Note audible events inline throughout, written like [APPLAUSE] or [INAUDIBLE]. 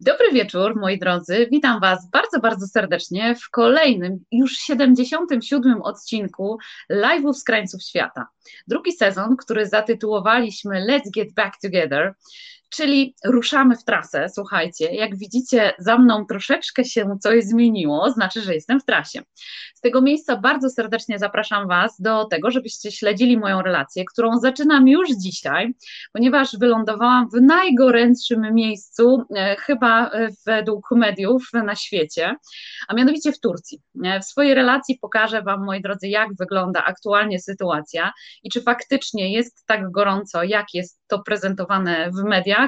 Dobry wieczór, moi drodzy. Witam Was bardzo, bardzo serdecznie w kolejnym, już 77 odcinku Live'ów z krańców świata. Drugi sezon, który zatytułowaliśmy Let's Get Back Together, czyli ruszamy w trasę. Słuchajcie, jak widzicie, za mną troszeczkę się coś zmieniło, znaczy, że jestem w trasie. Z tego miejsca bardzo serdecznie zapraszam Was do tego, żebyście śledzili moją relację, którą zaczynam już dzisiaj, ponieważ wylądowałam w najgorętszym miejscu, e, chyba e, według mediów na świecie, a mianowicie w Turcji. E, w swojej relacji pokażę Wam, moi drodzy, jak wygląda aktualnie sytuacja i czy faktycznie jest tak gorąco, jak jest to prezentowane w mediach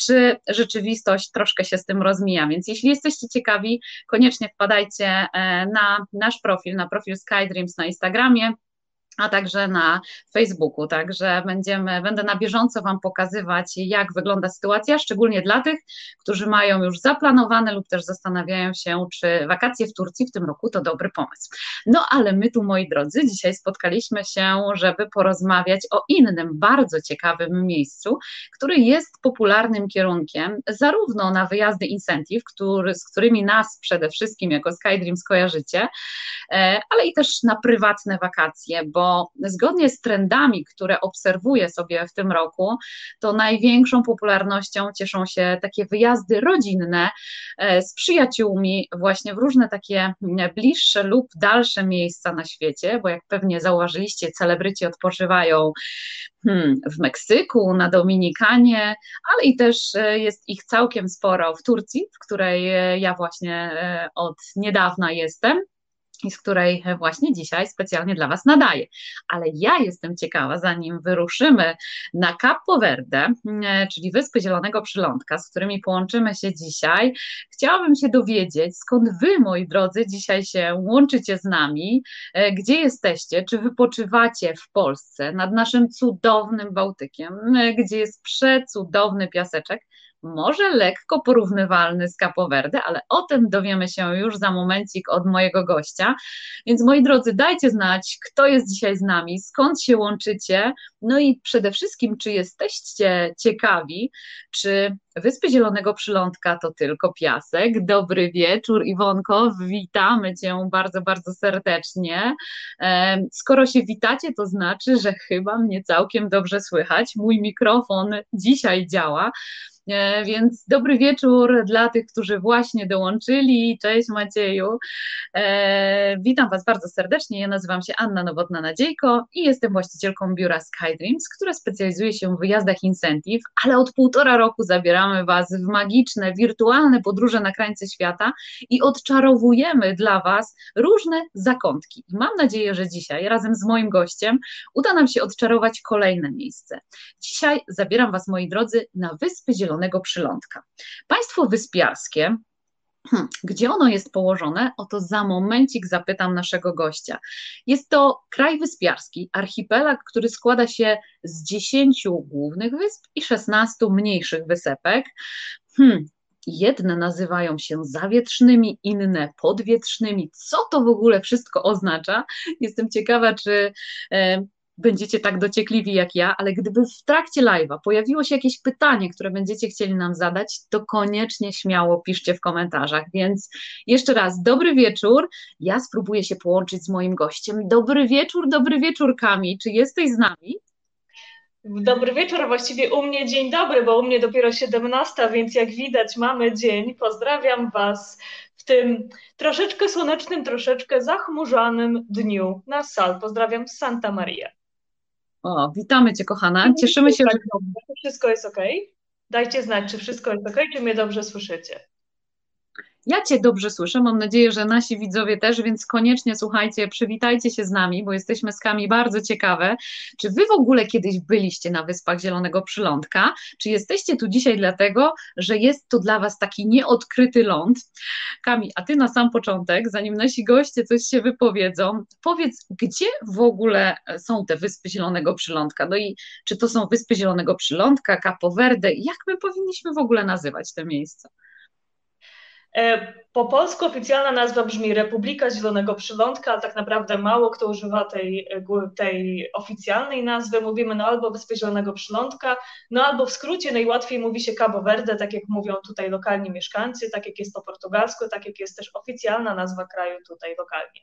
czy rzeczywistość troszkę się z tym rozmija. Więc jeśli jesteście ciekawi, koniecznie wpadajcie e, na nasz profil, na profil SkyDreams na Instagramie a także na Facebooku. Także będziemy, będę na bieżąco Wam pokazywać, jak wygląda sytuacja, szczególnie dla tych, którzy mają już zaplanowane lub też zastanawiają się, czy wakacje w Turcji w tym roku to dobry pomysł. No ale my tu, moi drodzy, dzisiaj spotkaliśmy się, żeby porozmawiać o innym, bardzo ciekawym miejscu, który jest popularnym kierunkiem, zarówno na wyjazdy incentive, który, z którymi nas przede wszystkim jako SkyDreams kojarzycie, e, ale i też na prywatne wakacje, bo zgodnie z trendami, które obserwuję sobie w tym roku, to największą popularnością cieszą się takie wyjazdy rodzinne e, z przyjaciółmi, właśnie w różne takie bliższe lub dalsze miejsca na świecie, bo jak pewnie zauważyliście, celebryci odpoczywają hmm, w Meksyku, na Dominikanie, ale i też e, jest ich całkiem sporo w Turcji, w której e, ja właśnie od niedawna jestem i z której właśnie dzisiaj specjalnie dla Was nadaję. Ale ja jestem ciekawa, zanim wyruszymy na Capo Verde, mm, czyli Wyspy Zielonego Przylądka, z którymi połączymy się dzisiaj, chciałabym się dowiedzieć, skąd Wy, moi drodzy, dzisiaj się łączycie z nami, e, gdzie jesteście, czy wypoczywacie w Polsce nad naszym cudownym Bałtykiem, e, gdzie jest przecudowny piaseczek, może lekko porównywalny z Capo Verde, ale o tym dowiemy się już za momencik od mojego gościa. Więc moi drodzy, dajcie znać, kto jest dzisiaj z nami, skąd się łączycie, no i przede wszystkim, czy jesteście ciekawi, czy Wyspy Zielonego Przylądka to tylko piasek. Dobry wieczór, Iwonko, witamy Cię bardzo, bardzo serdecznie. Skoro się witacie, to znaczy, że chyba mnie całkiem dobrze słychać. Mój mikrofon dzisiaj działa. E, więc dobry wieczór dla tych, którzy właśnie dołączyli. Cześć Macieju. E, witam Was bardzo serdecznie. Ja nazywam się Anna Nowotna-Nadziejko i jestem właścicielką biura SkyDreams, które specjalizuje się w wyjazdach incentive, ale od półtora roku zabieramy Was w magiczne, wirtualne podróże na krańce świata i odczarowujemy dla Was różne zakątki. I mam nadzieję, że dzisiaj razem z moim gościem uda nam się odczarować kolejne miejsce. Dzisiaj zabieram Was, moi drodzy, na Wyspy Zielone Zielonego Przylądka. Państwo wyspiarskie, Hmm, gdzie ono jest położone? Oto za momencik zapytam naszego gościa. Jest to kraj wyspiarski, archipelag, który składa się z 10 głównych wysp i 16 mniejszych wysepek. Hmm, jedne nazywają się zawietrznymi, inne podwietrznymi. Co to w ogóle wszystko oznacza? Jestem ciekawa, czy będziecie tak dociekliwi jak ja, ale gdyby w trakcie live'a pojawiło się jakieś pytanie, które będziecie chcieli nam zadać, to koniecznie śmiało piszcie w komentarzach. Więc jeszcze raz, dobry wieczór. Ja spróbuję się połączyć z moim gościem. Dobry wieczór, dobry wieczór, Kami. Czy jesteś z nami? Dobry wieczór, właściwie u mnie dzień dobry, bo u mnie dopiero 17, więc jak widać mamy dzień. Pozdrawiam Was w tym troszeczkę słonecznym, troszeczkę zachmurzanym dniu na sal. Pozdrawiam Santa Maria. O, witamy Cię, kochana. Cieszymy się, że. Wszystko jest ok? Dajcie znać, czy wszystko jest ok, czy mnie dobrze słyszycie. Ja Cię dobrze słyszę, mam nadzieję, że nasi widzowie też, więc koniecznie słuchajcie, przywitajcie się z nami, bo jesteśmy z Kami bardzo ciekawe. Czy Wy w ogóle kiedyś byliście na Wyspach Zielonego Przylądka? Czy jesteście tu dzisiaj dlatego, że jest to dla Was taki nieodkryty ląd? Kami, a Ty na sam początek, zanim nasi goście coś się wypowiedzą, powiedz, gdzie w ogóle są te Wyspy Zielonego Przylądka? No i czy to są Wyspy Zielonego Przylądka, Capo Verde? Jak my powinniśmy w ogóle nazywać te miejsca? E, po polsku oficjalna nazwa brzmi Republika Zielonego Przylądka, ale tak naprawdę mało kto używa tej, tej oficjalnej nazwy. Mówimy no albo Wyspy Zielonego Przylądka, no albo w skrócie najłatwiej mówi się Cabo Verde, tak jak mówią tutaj lokalni mieszkańcy, tak jak jest po portugalsku, tak jak jest też oficjalna nazwa kraju tutaj lokalnie.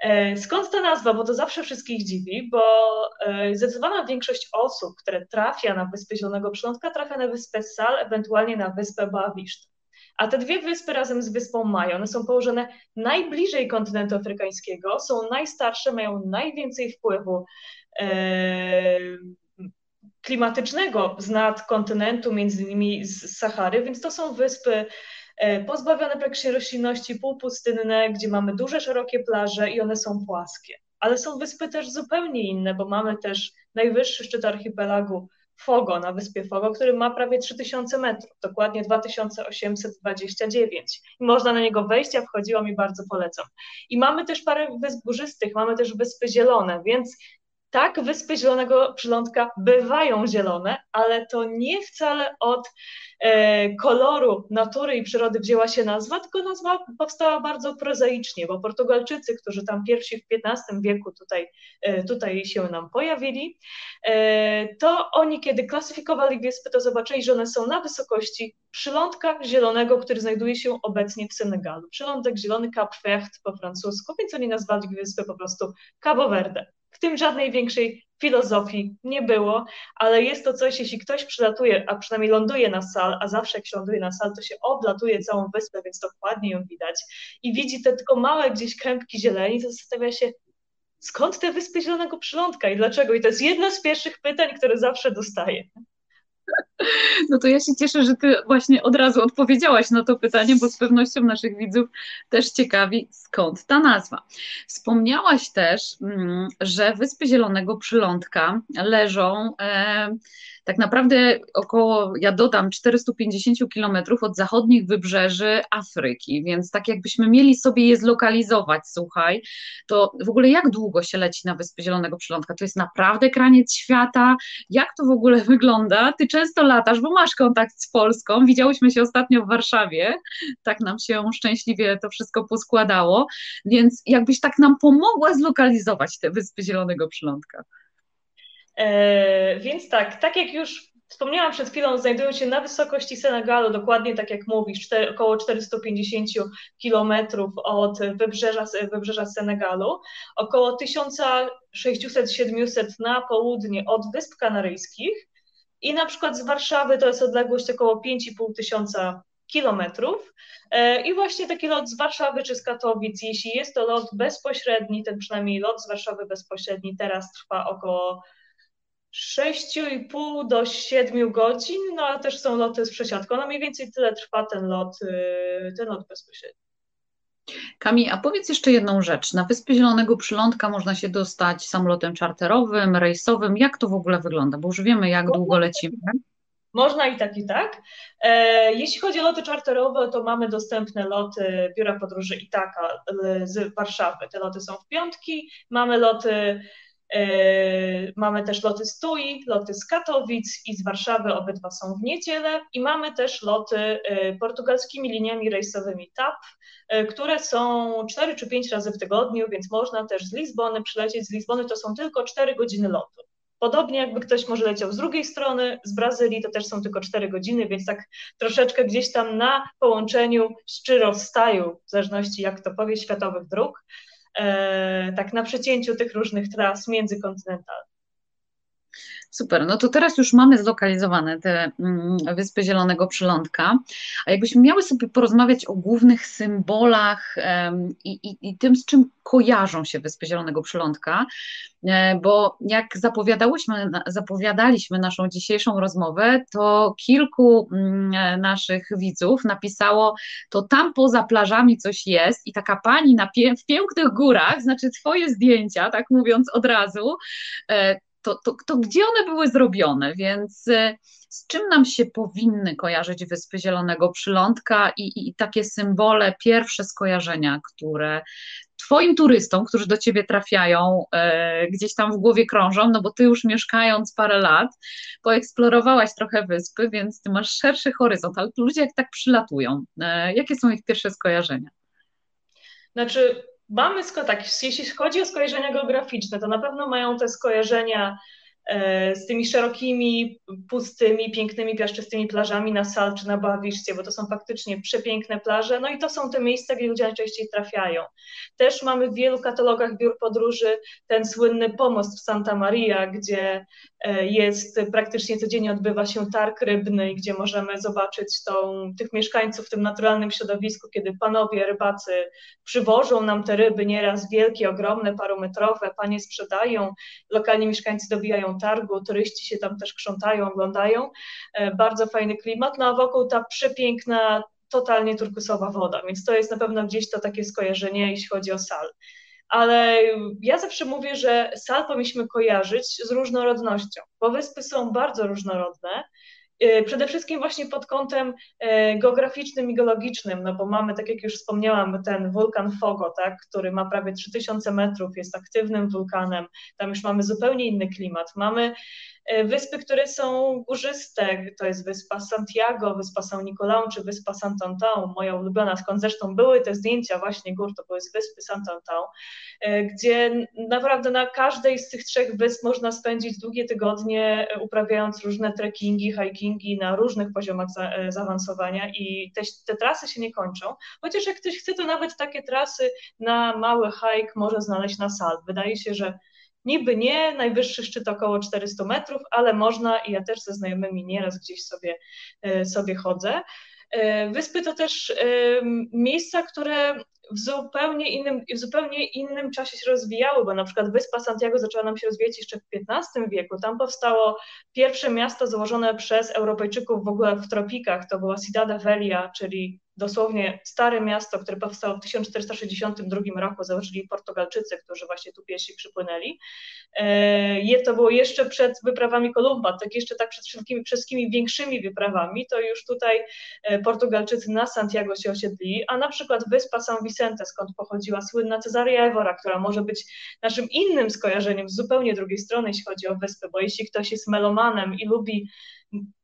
E, skąd ta nazwa? Bo to zawsze wszystkich dziwi, bo e, zdecydowana większość osób, które trafia na Wyspę Zielonego Przylądka, trafia na Wyspę Sal, ewentualnie na Wyspę Bawiszt. A te dwie wyspy razem z wyspą Mają, one są położone najbliżej kontynentu afrykańskiego, są najstarsze, mają najwięcej wpływu e, klimatycznego z kontynentu, między innymi z Sahary, więc to są wyspy e, pozbawione praktycznie roślinności, półpustynne, gdzie mamy duże, szerokie plaże i one są płaskie. Ale są wyspy też zupełnie inne, bo mamy też najwyższy szczyt archipelagu Fogo na wyspie Fogo, który ma prawie 3000 metrów, dokładnie 2829. I można na niego wejść, ja wchodziłam i bardzo polecam. I mamy też parę wysp górzystych, mamy też wyspy zielone, więc tak, wyspy Zielonego Przylądka bywają zielone, ale to nie wcale od e, koloru natury i przyrody wzięła się nazwa, tylko nazwa powstała bardzo prozaicznie, bo Portugalczycy, którzy tam pierwsi w XV wieku tutaj, e, tutaj się nam pojawili, e, to oni kiedy klasyfikowali wyspy, to zobaczyli, że one są na wysokości przylądka zielonego, który znajduje się obecnie w Senegalu. Przylądek zielony Cap Vert po francusku, więc oni nazwali wyspę po prostu Cabo Verde. W tym żadnej większej filozofii nie było, ale jest to coś, jeśli ktoś przylatuje, a przynajmniej ląduje na sal, a zawsze jak się ląduje na sal, to się oblatuje całą wyspę, więc dokładnie ją widać i widzi te tylko małe gdzieś kępki zieleni, to zastanawia się, skąd te wyspy zielonego przylądka i dlaczego? I to jest jedno z pierwszych pytań, które zawsze dostaję. No to ja się cieszę, że ty właśnie od razu odpowiedziałaś na to pytanie, bo z pewnością naszych widzów też ciekawi, skąd ta nazwa. Wspomniałaś też, mm, że Wyspy Zielonego Przylądka leżą e, tak naprawdę około, ja dodam, 450 kilometrów od zachodnich wybrzeży Afryki, więc tak jakbyśmy mieli sobie je zlokalizować, słuchaj, to w ogóle jak długo się leci na Wyspy Zielonego Przylądka? To jest naprawdę kraniec świata? Jak to w ogóle wygląda? Ty często latasz, bo masz kontakt z Polską, widziałyśmy się ostatnio w Warszawie, tak nam się szczęśliwie to wszystko poskładało, więc jakbyś tak nam pomogła zlokalizować te Wyspy Zielonego Przylądka. E, więc tak, tak jak już wspomniałam przed chwilą, znajdują się na wysokości Senegalu, dokładnie tak jak mówisz, 4, około 450 kilometrów od wybrzeża, wybrzeża Senegalu, około 1600-700 na południe od Wysp Kanaryjskich i na przykład z Warszawy to jest odległość około 5,5 tysiąca kilometrów. E, I właśnie taki lot z Warszawy czy z Katowic, jeśli jest to lot bezpośredni, ten przynajmniej lot z Warszawy bezpośredni teraz trwa około 6,5 do 7 godzin, no ale też są loty z przesiadką. No mniej więcej tyle trwa ten lot, y, ten lot bezpośredni. Kami, a powiedz jeszcze jedną rzecz. Na Wyspy Zielonego Przylądka można się dostać samolotem czarterowym, rejsowym. Jak to w ogóle wygląda? Bo już wiemy, jak długo lecimy. Można i tak, i tak. E, jeśli chodzi o loty czarterowe, to mamy dostępne loty Biura Podróży Itaka z Warszawy. Te loty są w piątki. Mamy loty mamy też loty z Tui, loty z Katowic i z Warszawy, obydwa są w niedzielę i mamy też loty e, portugalskimi liniami rejsowymi TAP, e, które są 4 czy 5 razy w tygodniu, więc można też z Lizbony przylecieć. Z Lizbony to są tylko 4 godziny lotu. Podobnie jakby ktoś może leciał z drugiej strony, z Brazylii to też są tylko 4 godziny, więc tak troszeczkę gdzieś tam na połączeniu czy rozstaju, w zależności jak to powie, światowych dróg, E, tak na przecięciu tych różnych tras międzykontynentalnych. Super, no to teraz już mamy zlokalizowane te mm, Wyspy Zielonego Przylądka, a jakbyśmy miały sobie porozmawiać o głównych symbolach i, i, i tym, z czym kojarzą się Wyspy Zielonego Przylądka, e, bo jak zapowiadałyśmy, zapowiadaliśmy naszą dzisiejszą rozmowę, to kilku mm, naszych widzów napisało, to tam poza plażami coś jest i taka pani na pie w pięknych górach, znaczy twoje zdjęcia, tak mówiąc od razu, e, to, to, to gdzie one były zrobione, więc e, z czym nam się powinny kojarzyć Wyspy Zielonego Przylądka i, i takie symbole, pierwsze skojarzenia, które Twoim turystom, którzy do Ciebie trafiają, e, gdzieś tam w głowie krążą, no bo Ty już mieszkając parę lat, poeksplorowałaś trochę wyspy, więc Ty masz szerszy horyzont, ale ludzie jak tak przylatują, e, jakie są ich pierwsze skojarzenia? Znaczy, mamy, tak, jeśli chodzi o skojarzenia geograficzne, to na pewno mają te skojarzenia E, z tymi szerokimi, pustymi, pięknymi, piaszczystymi plażami na Sal czy na Bawiszcie, bo to są faktycznie przepiękne plaże, no i to są te miejsca, gdzie ludzie najczęściej trafiają. Też mamy w wielu katalogach biur podróży ten słynny pomost w Santa Maria, gdzie jest, praktycznie codziennie odbywa się targ rybny, gdzie możemy zobaczyć tą, tych mieszkańców w tym naturalnym środowisku, kiedy panowie rybacy przywożą nam te ryby, nieraz wielkie, ogromne, parometrowe, panie sprzedają, lokalni mieszkańcy dobijają targu, turyści się tam też krzątają, oglądają. E, bardzo fajny klimat, no a wokół ta przepiękna, totalnie turkusowa woda, więc to jest na pewno gdzieś to takie skojarzenie, jeśli chodzi o sal. Ale ja zawsze mówię, że sal powinniśmy kojarzyć z różnorodnością, bo wyspy są bardzo różnorodne E, przede wszystkim właśnie pod kątem e, geograficznym i geologicznym, no bo mamy, tak jak już wspomniałam, ten wulkan Fogo, tak, który ma prawie 3000 metrów, jest aktywnym wulkanem, tam już mamy zupełnie inny klimat. Mamy wyspy, które są górzyste, to jest wyspa Santiago, wyspa São Nicolau czy wyspa Sant'Antão, moja ulubiona, skąd zresztą były te zdjęcia właśnie gór, to były z wyspy Sant'Antão, e, gdzie naprawdę na każdej z tych trzech wysp można spędzić długie tygodnie e, uprawiając różne trekkingi, hikingi na różnych poziomach za, zaawansowania i te, te trasy się nie kończą, chociaż jak ktoś chce, to nawet takie trasy na mały hike może znaleźć na sal. Wydaje się, że Niby nie, najwyższy szczyt około 400 metrów, ale można i ja też ze znajomymi nieraz gdzieś sobie, e, sobie chodzę. E, wyspy to też e, miejsca, które w zupełnie innym, w zupełnie innym czasie się rozwijały, bo na przykład wyspa Santiago zaczęła nam się rozwijać jeszcze w XV wieku. Tam powstało pierwsze miasto założone przez Europejczyków w ogóle w tropikach. To była Cidade Velha, czyli dosłownie stare miasto, które powstało w 1462 roku, założyli Portugalczycy, którzy właśnie tu pierwsi przypłynęli. E, to było jeszcze przed wyprawami Kolumba, tak jeszcze tak przed wszystkimi, wszystkimi większymi wyprawami, to już tutaj e, Portugalczycy na Santiago się osiedli, a na przykład wyspa San Vicente, skąd pochodziła słynna Cesaria Evora, która może być naszym innym skojarzeniem z zupełnie drugiej strony, jeśli chodzi o wyspę, bo jeśli ktoś jest melomanem i lubi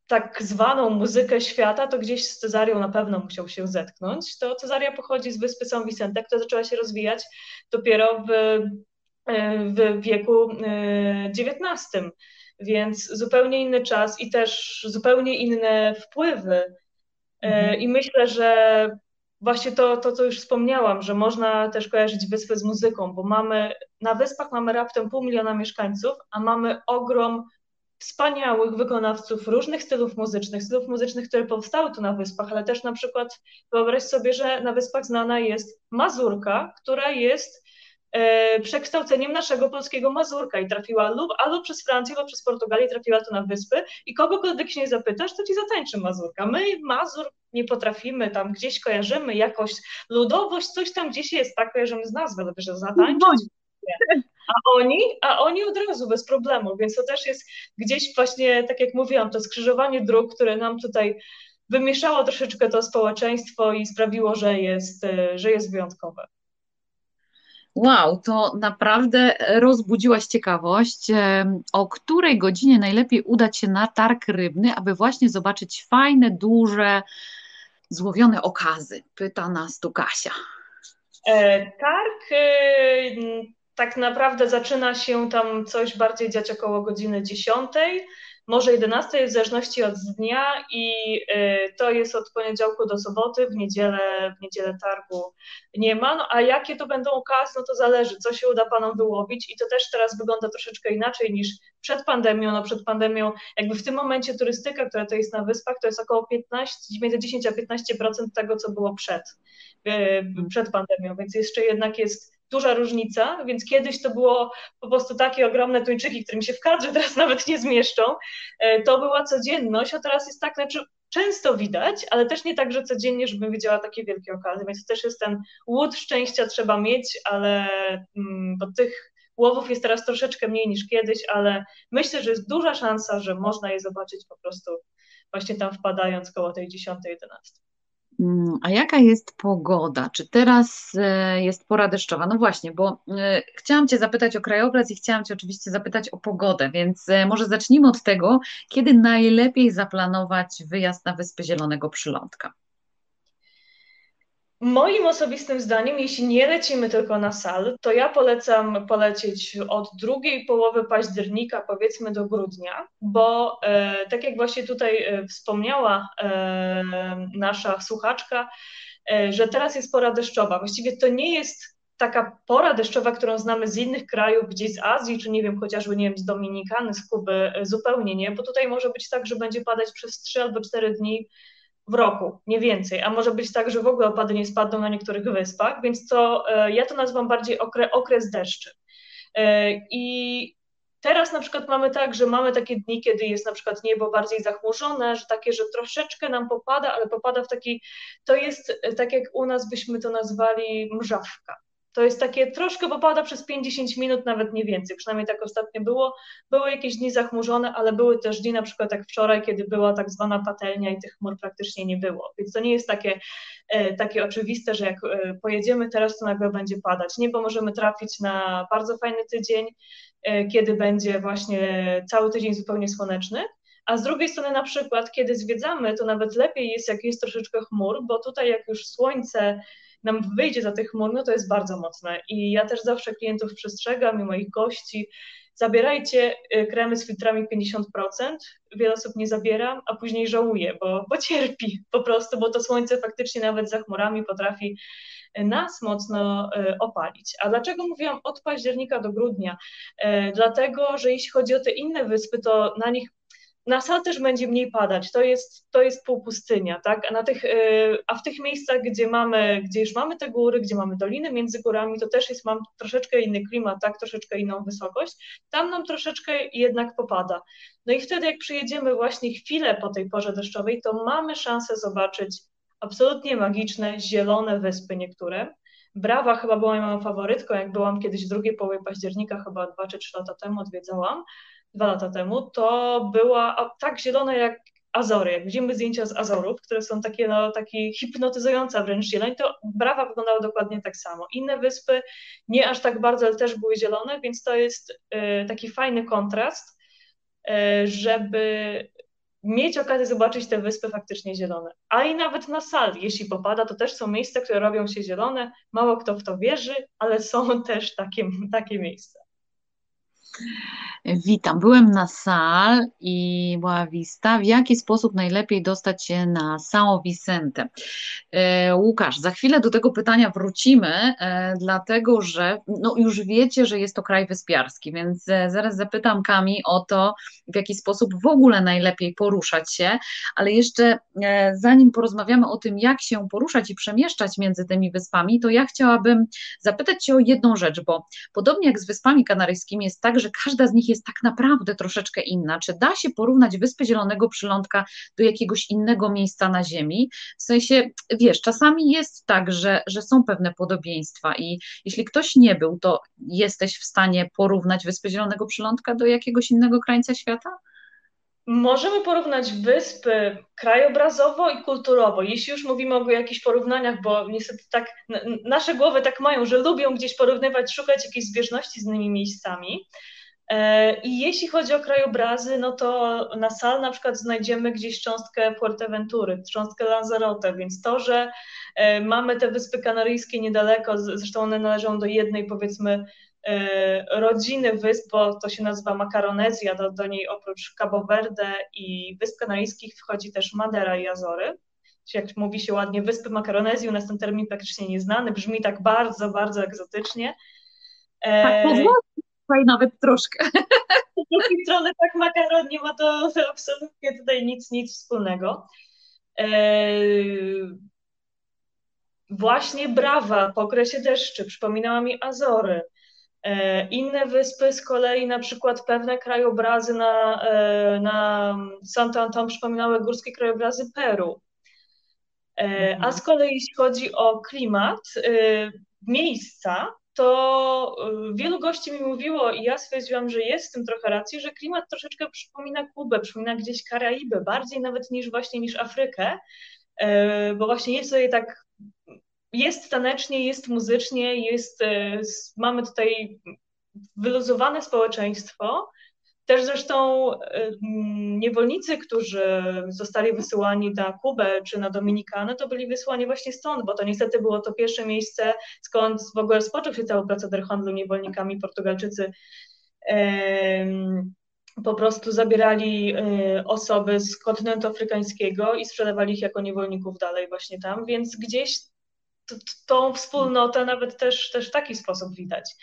tak zwaną muzykę świata, to gdzieś z Cezarią na pewno musiał się zetknąć. To Cezaria pochodzi z wyspy São Vicente, która zaczęła się rozwijać dopiero w, w wieku XIX, e, więc zupełnie inny czas i też zupełnie inne wpływy. E, mhm. I myślę, że właśnie to, to, co już wspomniałam, że można też kojarzyć wyspy z muzyką, bo mamy na wyspach mamy raptem pół miliona mieszkańców, a mamy ogrom wspaniałych wykonawców różnych stylów muzycznych, stylów muzycznych, które powstały tu na wyspach, ale też na przykład wyobraź sobie, że na wyspach znana jest mazurka, która jest e, przekształceniem naszego polskiego mazurka i trafiła lub albo przez Francję, albo przez Portugalię trafiła tu na wyspy i kogokolwiek się nie zapytasz, to ci zatańczy mazurka. My mazur nie potrafimy, tam gdzieś kojarzymy jakoś ludowość, coś tam gdzieś jest, tak kojarzymy z nazwy, ale że zatańczyć. A oni, a oni od razu bez problemu, więc to też jest gdzieś właśnie, tak jak mówiłam, to skrzyżowanie dróg, które nam tutaj wymieszało troszeczkę to społeczeństwo i sprawiło, że jest, e, że jest wyjątkowe. Wow, to naprawdę rozbudziłaś ciekawość. E, o której godzinie najlepiej udać się na targ rybny, aby właśnie zobaczyć fajne, duże, złowione okazy? Pyta nas tu Kasia. E, targ tak naprawdę zaczyna się tam coś bardziej dziać około godziny 10, może 11, w zależności od dnia i y, to jest od poniedziałku do soboty, w niedzielę, w niedzielę targu nie ma, no, a jakie to będą okazy, no to zależy, co się uda Panom wyłowić i to też teraz wygląda troszeczkę inaczej niż przed pandemią, no przed pandemią, jakby w tym momencie turystyka, która to jest na wyspach, to jest około 15, między 10 a 15% tego, co było przed, y, przed pandemią, więc jeszcze jednak jest duża różnica, więc kiedyś to było po prostu takie ogromne tuńczyki, które mi się w kadrze teraz [LAUGHS] nawet nie zmieszczą. E, to była codzienność, a teraz jest tak, znaczy często widać, ale też nie tak, że codziennie, żebym widziała takie wielkie okazy, więc to też jest ten łód szczęścia trzeba mieć, ale mm, bo tych łowów jest teraz troszeczkę mniej niż kiedyś, ale myślę, że jest duża szansa, że można je zobaczyć po prostu właśnie tam wpadając koło tej 10-11. Mm, a jaka jest pogoda? Czy teraz e, jest pora deszczowa? No właśnie, bo e, chciałam Cię zapytać o krajobraz i chciałam Cię oczywiście zapytać o pogodę, więc e, może zacznijmy od tego, kiedy najlepiej zaplanować wyjazd na Wyspy Zielonego Przylądka. Moim osobistym zdaniem, jeśli nie lecimy tylko na sal, to ja polecam polecieć od drugiej połowy października, powiedzmy do grudnia, bo e, tak jak właśnie tutaj e, wspomniała e, nasza słuchaczka, e, że teraz jest pora deszczowa. Właściwie to nie jest taka pora deszczowa, którą znamy z innych krajów, gdzieś z Azji, czy nie wiem, chociażby nie wiem, z Dominikany, z Kuby, e, zupełnie nie, bo tutaj może być tak, że będzie padać przez 3 albo 4 dni w roku, nie więcej, a może być tak, że w ogóle opady nie spadną na niektórych wyspach, więc to e, ja to nazywam bardziej okre, okres deszczy. E, I teraz na przykład mamy tak, że mamy takie dni, kiedy jest na przykład niebo bardziej zachmurzone, że takie, że troszeczkę nam popada, ale popada w taki, to jest e, tak jak u nas byśmy to nazwali mrzawka. To jest takie troszkę popada przez 50 minut, nawet nie więcej. Przynajmniej tak ostatnio było. Były jakieś dni zachmurzone, ale były też dni, na przykład jak wczoraj, kiedy była tak zwana patelnia i tych chmur praktycznie nie było. Więc to nie jest takie, e, takie oczywiste, że jak e, pojedziemy teraz, to nagle będzie padać. Nie, bo możemy trafić na bardzo fajny tydzień, e, kiedy będzie właśnie cały tydzień zupełnie słoneczny. A z drugiej strony, na przykład, kiedy zwiedzamy, to nawet lepiej jest, jak jest troszeczkę chmur, bo tutaj, jak już słońce nam wyjdzie za tych chmur, no to jest bardzo mocne. I ja też zawsze klientów przestrzegam i moich gości, zabierajcie y, kremy z filtrami 50%, wiele osób nie zabiera, a później żałuje, bo, bo cierpi po prostu, bo to słońce faktycznie nawet za chmurami potrafi y, nas mocno y, opalić. A dlaczego mówiłam od października do grudnia? Dlatego, że jeśli chodzi o te inne wyspy, to na nich na sal też będzie mniej padać, to jest, to jest półpustynia, tak? A, na tych, y, a w tych miejscach, gdzie mamy, gdzie już mamy te góry, gdzie mamy doliny między górami, to też jest, mam troszeczkę inny klimat, tak? Troszeczkę inną wysokość, tam nam troszeczkę jednak popada. No i wtedy, jak przyjedziemy właśnie chwilę po tej porze deszczowej, to mamy szansę zobaczyć absolutnie magiczne, zielone wyspy niektóre. Brawa chyba była moją faworytką, jak byłam kiedyś w drugiej połowie października, chyba dwa czy trzy lata temu odwiedzałam dwa lata temu, to była tak zielona jak Azory. Jak widzimy zdjęcia z Azorów, które są takie, no, takie hipnotyzująca wręcz zieleń, to Brawa wyglądała dokładnie tak samo. Inne wyspy nie aż tak bardzo, ale też były zielone, więc to jest y, taki fajny kontrast, y, żeby mieć okazję zobaczyć te wyspy faktycznie zielone. A i nawet na sali, jeśli popada, to też są miejsca, które robią się zielone. Mało kto w to wierzy, ale są [LAUGHS] też takie, takie miejsca. Witam. Byłem na sal i była wista. W jaki sposób najlepiej dostać się na São Vicente? E, Łukasz, za chwilę do tego pytania wrócimy, e, dlatego że no już wiecie, że jest to kraj wyspiarski, więc e, zaraz zapytam Kami o to, w jaki sposób w ogóle najlepiej poruszać się, ale jeszcze zanim porozmawiamy o tym, jak się poruszać i przemieszczać między tymi wyspami, to ja chciałabym zapytać Cię o jedną rzecz, bo podobnie jak z Wyspami Kanaryjskimi jest tak, że każda z nich jest tak naprawdę troszeczkę inna. Czy da się porównać Wyspy Zielonego Przylądka do jakiegoś innego miejsca na Ziemi? W sensie, wiesz, czasami jest tak, że, że są pewne podobieństwa i jeśli ktoś nie był, to jesteś w stanie porównać Wyspy Zielonego Przylądka do jakiegoś innego krańca świata? Możemy porównać wyspy krajobrazowo i kulturowo, jeśli już mówimy o jakichś porównaniach, bo niestety tak nasze głowy tak mają, że lubią gdzieś porównywać, szukać jakiejś zbieżności z innymi miejscami. E, I jeśli chodzi o krajobrazy, no to na sal na przykład znajdziemy gdzieś cząstkę Fuerteventury, cząstkę Lanzarote, więc to, że e, mamy te Wyspy Kanaryjskie niedaleko, zresztą one należą do jednej powiedzmy rodziny wysp, bo to się nazywa Makaronezja, do, do niej oprócz Cabo Verde i Wysp Kanaryjskich wchodzi też Madera i Azory. Jak mówi się ładnie, Wyspy Makaronezji, u nas ten termin praktycznie nieznany, brzmi tak bardzo, bardzo egzotycznie. Tak, tutaj nawet troszkę. [LAUGHS] Z drugiej strony tak makaron nie ma to absolutnie tutaj nic, nic wspólnego. Eee, właśnie Brawa po okresie deszczy przypominała mi Azory. Eee, inne wyspy z kolei, na przykład pewne krajobrazy na, e, na Santo Anton przypominały górskie krajobrazy Peru. Eee, a z kolei jeśli chodzi o klimat, e, miejsca, to wielu gości mi mówiło i ja stwierdziłam, że jest w tym trochę racji, że klimat troszeczkę przypomina Kubę, przypomina gdzieś Karaiby, bardziej nawet niż właśnie niż Afrykę. bo właśnie jest tutaj tak, jest tanecznie, jest muzycznie, jest, mamy tutaj wyluzowane społeczeństwo, też zresztą niewolnicy, którzy zostali wysłani na Kubę czy na Dominikanę, to byli wysłani właśnie stąd, bo to niestety było to pierwsze miejsce, skąd w ogóle rozpoczął się cały proceder handlu niewolnikami. Portugalczycy po prostu zabierali y, osoby z kontynentu afrykańskiego i sprzedawali ich jako niewolników dalej właśnie tam, więc gdzieś tą wspólnotę nawet też, też w taki sposób widać.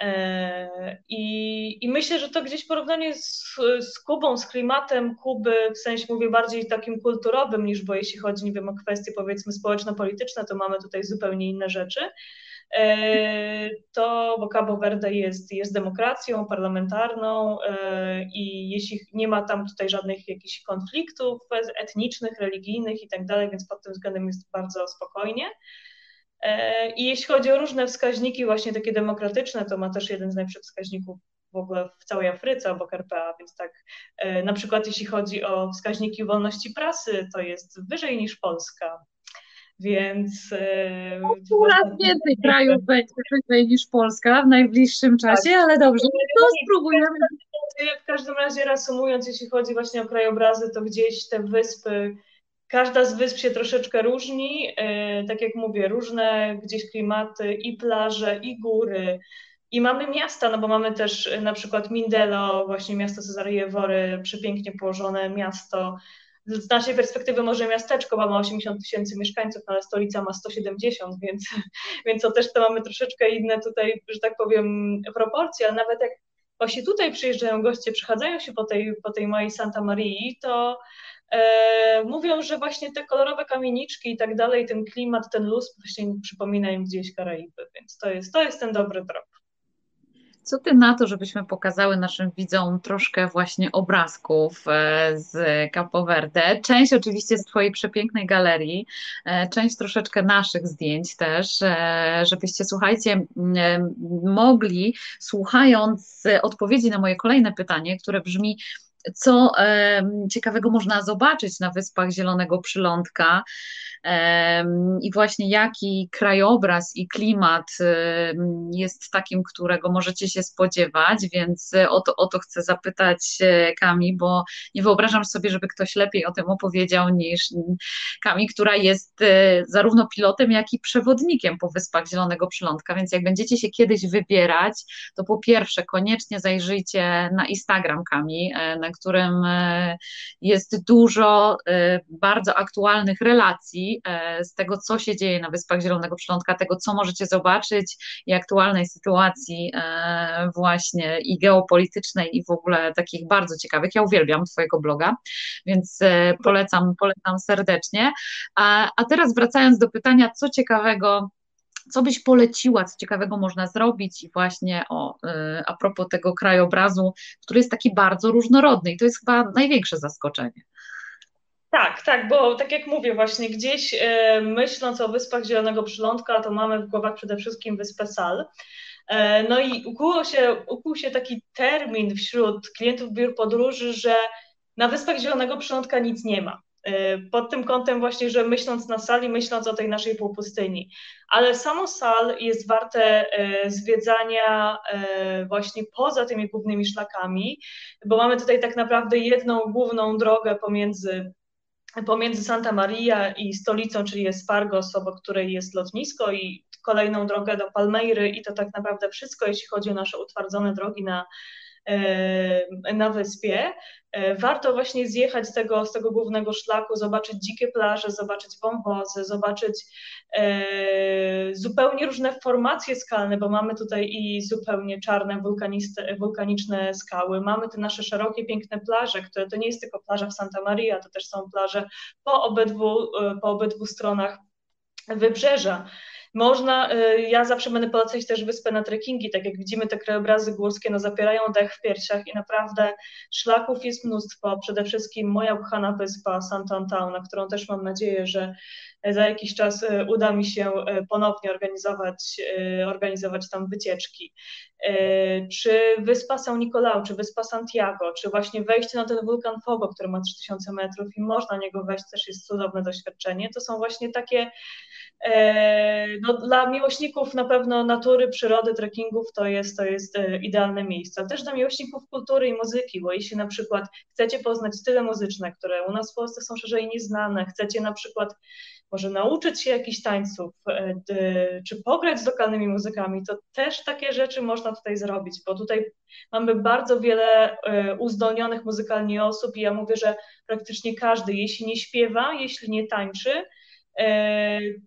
E, I, I, myślę, że to gdzieś porównanie z, z Kubą, z klimatem Kuby, w sensie mówię bardziej takim kulturowym, niż bo jeśli chodzi, nie wiem, o kwestie powiedzmy społeczno-polityczne, to mamy tutaj zupełnie inne rzeczy. E, to, bo Cabo Verde jest, jest demokracją parlamentarną e, i jeśli nie ma tam tutaj żadnych jakichś konfliktów etnicznych, religijnych i tak dalej, więc pod tym względem jest bardzo spokojnie. E, I jeśli chodzi o różne wskaźniki, właśnie takie demokratyczne, to ma też jeden z najlepszych wskaźników w ogóle w całej Afryce obok RPA, więc tak e, na przykład jeśli chodzi o wskaźniki wolności prasy, to jest wyżej niż Polska. Więc e, coraz więcej krajów będzie wyżej niż Polska w najbliższym czasie, tak. ale dobrze, to spróbujemy. W każdym razie reasumując, jeśli chodzi właśnie o krajobrazy, to gdzieś te wyspy Każda z wysp się troszeczkę różni, e, tak jak mówię, różne gdzieś klimaty i plaże, i góry. I mamy miasta, no bo mamy też e, na przykład Mindelo, właśnie miasto Cesarejewory, przepięknie położone miasto. Z naszej perspektywy może miasteczko, bo ma 80 tysięcy mieszkańców, no ale stolica ma 170, [LAUGHS] więc, więc to też to mamy troszeczkę inne tutaj, że tak powiem, proporcje, ale nawet jak właśnie tutaj przyjeżdżają goście, przechadzają się po tej, po tej mojej Santa Marii, to mówią, że właśnie te kolorowe kamieniczki i tak dalej, ten klimat, ten luz właśnie przypomina im gdzieś Karaiby, więc to jest, to jest ten dobry trop. Co ty na to, żebyśmy pokazały naszym widzom troszkę właśnie obrazków e, z Capo Verde? Część oczywiście z twojej przepięknej galerii, e, część troszeczkę naszych zdjęć też, żebyście słuchajcie, mogli słuchając odpowiedzi na moje kolejne pytanie, które brzmi co ciekawego można zobaczyć na Wyspach Zielonego Przylądka? I właśnie jaki krajobraz i klimat jest takim, którego możecie się spodziewać, więc o to, o to chcę zapytać e, Kami, bo nie wyobrażam sobie, żeby ktoś lepiej o tym opowiedział niż Kami, która jest e, zarówno pilotem, jak i przewodnikiem po Wyspach Zielonego Przylądka, więc jak będziecie się kiedyś wybierać, to po pierwsze koniecznie zajrzyjcie na Instagram Kami, e, na którym jest dużo bardzo aktualnych relacji E, z tego, co się dzieje na Wyspach Zielonego Przylądka, tego, co możecie zobaczyć i aktualnej sytuacji e, właśnie i geopolitycznej i w ogóle takich bardzo ciekawych. Ja uwielbiam Twojego bloga, więc e, polecam, polecam serdecznie. A, a teraz wracając do pytania, co ciekawego co byś poleciła, co ciekawego można zrobić i właśnie o, a propos tego krajobrazu, który jest taki bardzo różnorodny i to jest chyba największe zaskoczenie. Tak, tak, bo tak jak mówię, właśnie gdzieś e, myśląc o Wyspach Zielonego Przylądka, to mamy w głowach przede wszystkim Wyspę Sal. E, no i ukuło się, ukuł się taki termin wśród klientów biur podróży, że na Wyspach Zielonego Przylądka nic nie ma. E, pod tym kątem właśnie, że myśląc na sali, myśląc o tej naszej półpustyni. Ale samo sal jest warte e, zwiedzania e, właśnie poza tymi głównymi szlakami, bo mamy tutaj tak naprawdę jedną główną drogę pomiędzy pomiędzy Santa Maria i stolicą, czyli Espargos, obok której jest lotnisko i kolejną drogę do Palmeiry i to tak naprawdę wszystko, jeśli chodzi o nasze utwardzone drogi na, na wyspie. E, warto właśnie zjechać z tego, z tego głównego szlaku, zobaczyć dzikie plaże, zobaczyć wąwozy, zobaczyć e, zupełnie różne formacje skalne, bo mamy tutaj i zupełnie czarne wulkaniczne skały, mamy te nasze szerokie, piękne plaże, które to nie jest tylko plaża w Santa Maria, to też są plaże po obydwu, e, po obydwu stronach wybrzeża. Można, y, ja zawsze będę polecać też wyspę na trekkingi, tak jak widzimy te krajobrazy górskie, no zapierają dech w piersiach i naprawdę szlaków jest mnóstwo. Przede wszystkim moja ukochana wyspa Santantown, na którą też mam nadzieję, że za jakiś czas y, uda mi się y, ponownie organizować, organizować tam wycieczki. Czy wyspa São Nicolau, czy wyspa Santiago, czy właśnie wejście na ten wulkan Fogo, który ma 3000 metrów i można na niego wejść, też jest cudowne doświadczenie. To są właśnie takie no, dla miłośników na pewno natury, przyrody, trekkingów to jest, to jest e, idealne miejsce, też dla miłośników kultury i muzyki, bo jeśli na przykład chcecie poznać style muzyczne, które u nas w Polsce są szerzej nieznane, chcecie na przykład może nauczyć się jakichś tańców, e, czy pograć z lokalnymi muzykami, to też takie rzeczy można tutaj zrobić, bo tutaj mamy bardzo wiele uzdolnionych muzykalnie osób i ja mówię, że praktycznie każdy, jeśli nie śpiewa, jeśli nie tańczy, E,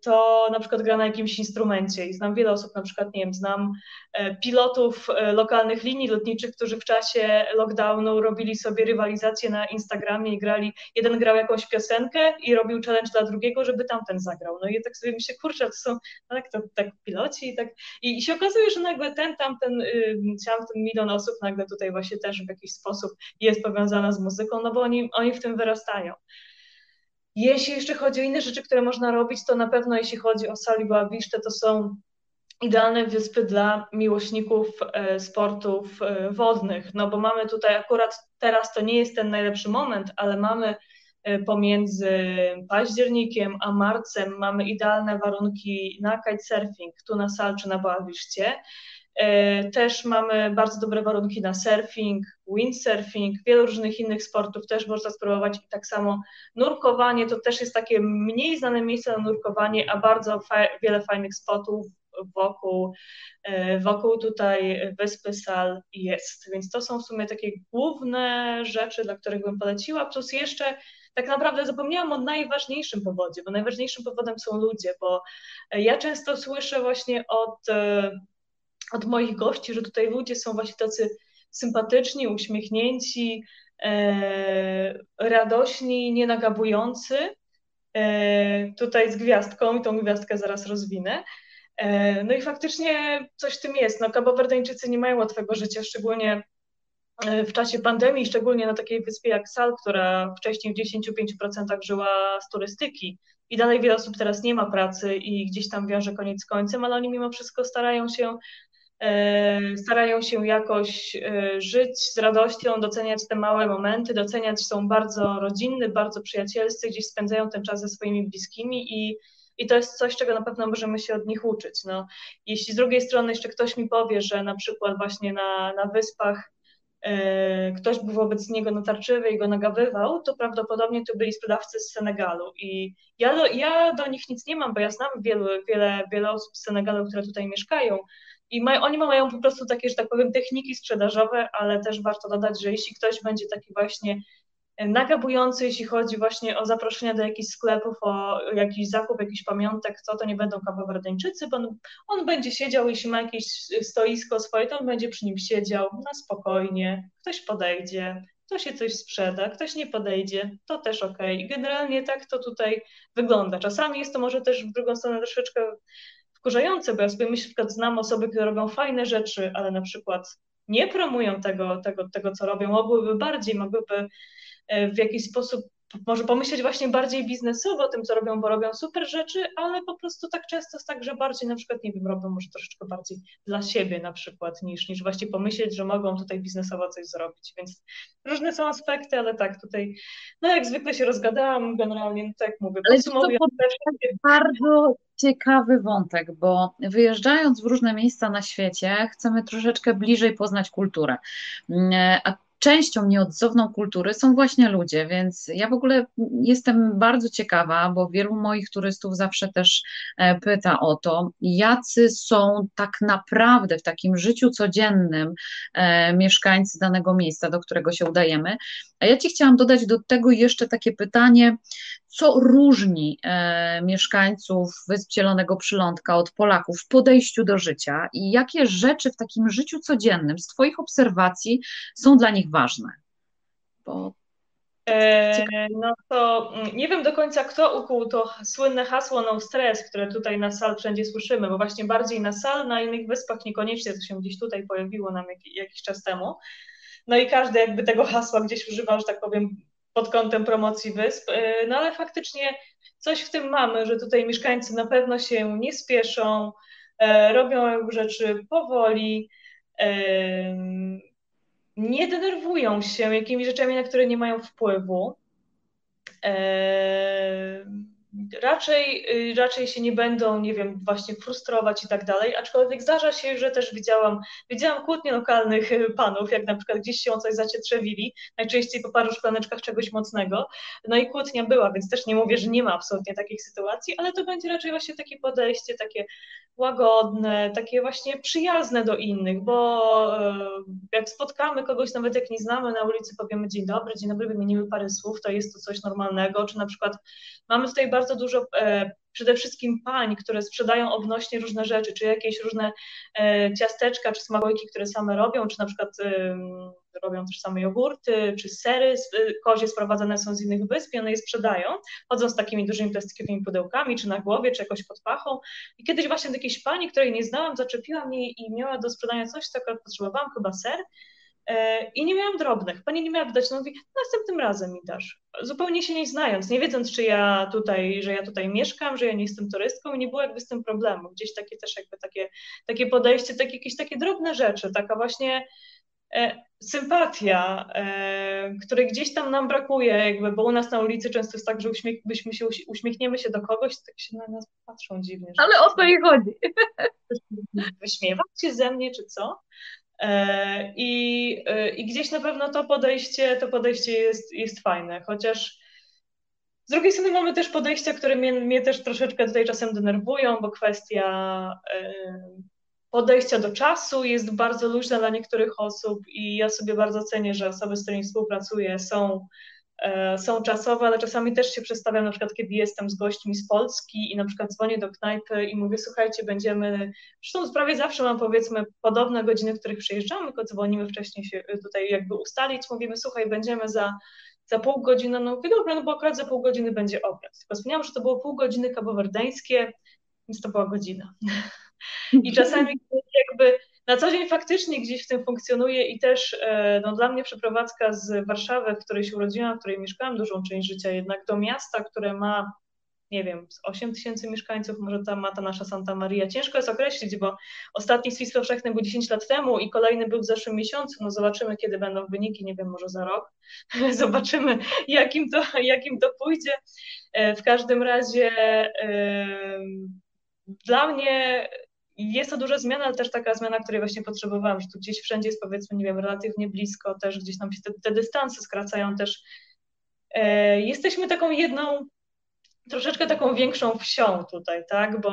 to na przykład gra na jakimś instrumencie i znam wiele osób, na przykład, nie wiem, znam e, pilotów e, lokalnych linii lotniczych, którzy w czasie lockdownu robili sobie rywalizację na Instagramie i grali, jeden grał jakąś piosenkę i robił challenge dla drugiego, żeby tamten zagrał. No i tak sobie myślę, kurczę, to są tak, to, tak piloci i tak, i, się okazuje, że nagle ten, tamten, y, ten milion osób nagle tutaj właśnie też w jakiś sposób jest powiązana z muzyką, no bo oni, oni w tym wyrastają. Jeśli jeszcze chodzi o inne rzeczy, które można robić, to na pewno jeśli chodzi o Sali Boaviszte, to są idealne wyspy dla miłośników e, sportów e, wodnych, no bo mamy tutaj akurat teraz to nie jest ten najlepszy moment, ale mamy e, pomiędzy październikiem a marcem mamy idealne warunki na kitesurfing tu na Sal czy na Boawiszcie. E, też mamy bardzo dobre warunki na surfing, windsurfing, wielu różnych innych sportów też można spróbować i tak samo nurkowanie to też jest takie mniej znane miejsce na nurkowanie, a bardzo fa wiele fajnych spotów wokół, e, wokół tutaj wyspy Sal jest. Więc to są w sumie takie główne rzeczy, dla których bym poleciła, plus jeszcze tak naprawdę zapomniałam o najważniejszym powodzie, bo najważniejszym powodem są ludzie, bo ja często słyszę właśnie od e, od moich gości, że tutaj ludzie są właśnie tacy sympatyczni, uśmiechnięci, e, radośni, nienagabujący. E, tutaj z gwiazdką i tą gwiazdkę zaraz rozwinę. E, no i faktycznie coś w tym jest. No, Kabowerdeńczycy nie mają łatwego życia, szczególnie e, w czasie pandemii, szczególnie na takiej wyspie jak Sal, która wcześniej w 10-5% żyła z turystyki i dalej wiele osób teraz nie ma pracy i gdzieś tam wiąże koniec z końcem, ale oni mimo wszystko starają się starają się jakoś e, żyć z radością, doceniać te małe momenty, doceniać, są bardzo rodzinny, bardzo przyjacielscy, gdzieś spędzają ten czas ze swoimi bliskimi i, i to jest coś, czego na pewno możemy się od nich uczyć. No, jeśli z drugiej strony jeszcze ktoś mi powie, że na przykład właśnie na, na wyspach e, ktoś był wobec niego natarczywy i go nagabywał, to prawdopodobnie to byli sprzedawcy z Senegalu. I ja do, ja do nich nic nie mam, bo ja znam wielu, wiele, wiele osób z Senegalu, które tutaj mieszkają, i mają, oni mają po prostu takie, że tak powiem, techniki sprzedażowe, ale też warto dodać, że jeśli ktoś będzie taki właśnie e, nagabujący, jeśli chodzi właśnie o zaproszenia do jakichś sklepów, o jakiś zakup jakichś pamiątek, co to nie będą kawowardeńczycy, bo on, on będzie siedział, jeśli ma jakieś stoisko swoje, to on będzie przy nim siedział na spokojnie, ktoś podejdzie, ktoś się coś sprzeda, ktoś nie podejdzie, to też ok. Generalnie tak to tutaj wygląda. Czasami jest to może też w drugą stronę troszeczkę wkurzające, bo ja sobie myślę, znam osoby, które robią fajne rzeczy, ale na przykład nie promują tego, tego, tego co robią, mogłyby bardziej, mogłyby e, w jakiś sposób może pomyśleć właśnie bardziej biznesowo o tym, co robią, bo robią super rzeczy, ale po prostu tak często jest tak, że bardziej na przykład, nie wiem, robią może troszeczkę bardziej dla siebie na przykład, niż, niż właśnie pomyśleć, że mogą tutaj biznesowo coś zrobić, więc różne są aspekty, ale tak, tutaj, no jak zwykle się rozgadałam, generalnie, no tak mówię, ale podsumowując... To bardzo ciekawy wątek, bo wyjeżdżając w różne miejsca na świecie, chcemy troszeczkę bliżej poznać kulturę. Mm, a częścią nieodzowną kultury są właśnie ludzie, więc ja w ogóle jestem bardzo ciekawa, bo wielu moich turystów zawsze też e, pyta o to, jacy są tak naprawdę w takim życiu codziennym e, mieszkańcy danego miejsca, do którego się udajemy. A ja Ci chciałam dodać do tego jeszcze takie pytanie, co różni e, mieszkańców Wysp Zielonego Przylądka od Polaków w podejściu do życia i jakie rzeczy w takim życiu codziennym z Twoich obserwacji są dla nich ważne? Bo... E, no to mm, nie wiem do końca, kto ukuł to słynne hasło no stres, które tutaj na sal wszędzie słyszymy, bo właśnie bardziej na sal, na innych wyspach niekoniecznie, to się gdzieś tutaj pojawiło nam jakiś czas temu. No i każdy jakby tego hasła gdzieś używał, że tak powiem, pod kątem promocji wysp. E, no ale faktycznie coś w tym mamy, że tutaj mieszkańcy na pewno się nie spieszą, e, robią rzeczy powoli nie denerwują się jakimiś rzeczami, na które nie mają wpływu. Raczej, y, raczej się nie będą, nie wiem, właśnie frustrować i tak dalej, aczkolwiek zdarza się, że też widziałam, widziałam kłótnie lokalnych y, panów, jak na przykład gdzieś się o coś zacietrzewili, najczęściej po paru szklaneczkach czegoś mocnego, no i kłótnia była, więc też nie mówię, że nie ma absolutnie takich sytuacji, ale to będzie raczej właśnie takie podejście, takie łagodne, takie właśnie przyjazne do innych, bo e, jak spotkamy kogoś, nawet jak nie znamy na ulicy, powiemy dzień dobry, dzień dobry, wymienimy parę słów, to jest to coś normalnego, czy na przykład mamy tutaj bardzo dużo e, przede wszystkim pań, które sprzedają odnośnie różne rzeczy, czy jakieś różne e, ciasteczka, czy smakołyki, które same robią, czy na przykład robią też same jogurty, czy sery kozie sprowadzane są z innych wysp i one je sprzedają, chodzą z takimi dużymi plastikowymi pudełkami, czy na głowie, czy jakoś pod pachą. I kiedyś właśnie do jakiejś pani, której nie znałam, zaczepiła mnie i miała do sprzedania coś, co potrzebowałam, chyba ser, e, i nie miałam drobnych. Pani nie miała wydać, no mówi, następnym razem mi dasz. Zupełnie się nie znając, nie wiedząc, czy ja tutaj, że ja tutaj mieszkam, że ja nie jestem turystką i nie było jakby z tym problemu. Gdzieś takie też jakby takie, takie podejście, takie jakieś takie drobne rzeczy, taka właśnie E, sympatia, e, której gdzieś tam nam brakuje, jakby, bo u nas na ulicy często jest tak, że uśmiech, byśmy się, uśmiechniemy się do kogoś, tak się na nas patrzą dziwnie. Ale o to i chodzi. [LAUGHS] Wyśmiewać się ze mnie, czy co? E, I, I gdzieś na pewno to podejście, to podejście jest, jest fajne, chociaż z drugiej strony mamy też podejścia, które mnie, mnie też troszeczkę tutaj czasem denerwują, bo kwestia podejścia do czasu jest bardzo luźna dla niektórych osób i ja sobie bardzo cenię, że osoby, z którymi współpracuję są, e, są czasowe, ale czasami też się przedstawiam na przykład, kiedy jestem z gośćmi z Polski i na przykład dzwonię do knajpy i mówię, słuchajcie, będziemy, zresztą prawie zawsze mam powiedzmy podobne godziny, w których przyjeżdżamy, tylko dzwonimy wcześniej się tutaj jakby ustalić, mówimy, słuchaj, będziemy za za pół godziny, no mówię, dobra, no bo akurat za pół godziny będzie obiad. Tylko wspomniałam, że to było pół godziny kabowerdeńskie, więc to była godzina. [LAUGHS] I czasami jakby na co dzień faktycznie gdzieś w tym funkcjonuje i też e, no, dla mnie przeprowadzka z Warszawy, w której się urodziłam, w której mieszkałam dużą część życia, jednak do miasta, które ma nie wiem, z 8 tysięcy mieszkańców, może tam ma ta nasza Santa Maria. Ciężko jest określić, bo ostatni spis powszechny był 10 lat temu i kolejny był w zeszłym miesiącu. No zobaczymy, kiedy będą wyniki, nie wiem, może za rok. [LAUGHS] zobaczymy, jakim to, jakim to pójdzie. E, w każdym razie dla mnie jest to duża zmiana, ale też taka zmiana, której właśnie potrzebowałam, że tu gdzieś wszędzie jest powiedzmy, nie wiem, relatywnie blisko, też gdzieś nam się te, te dystanse skracają też. E, jesteśmy taką jedną, troszeczkę taką większą wsią tutaj, tak, bo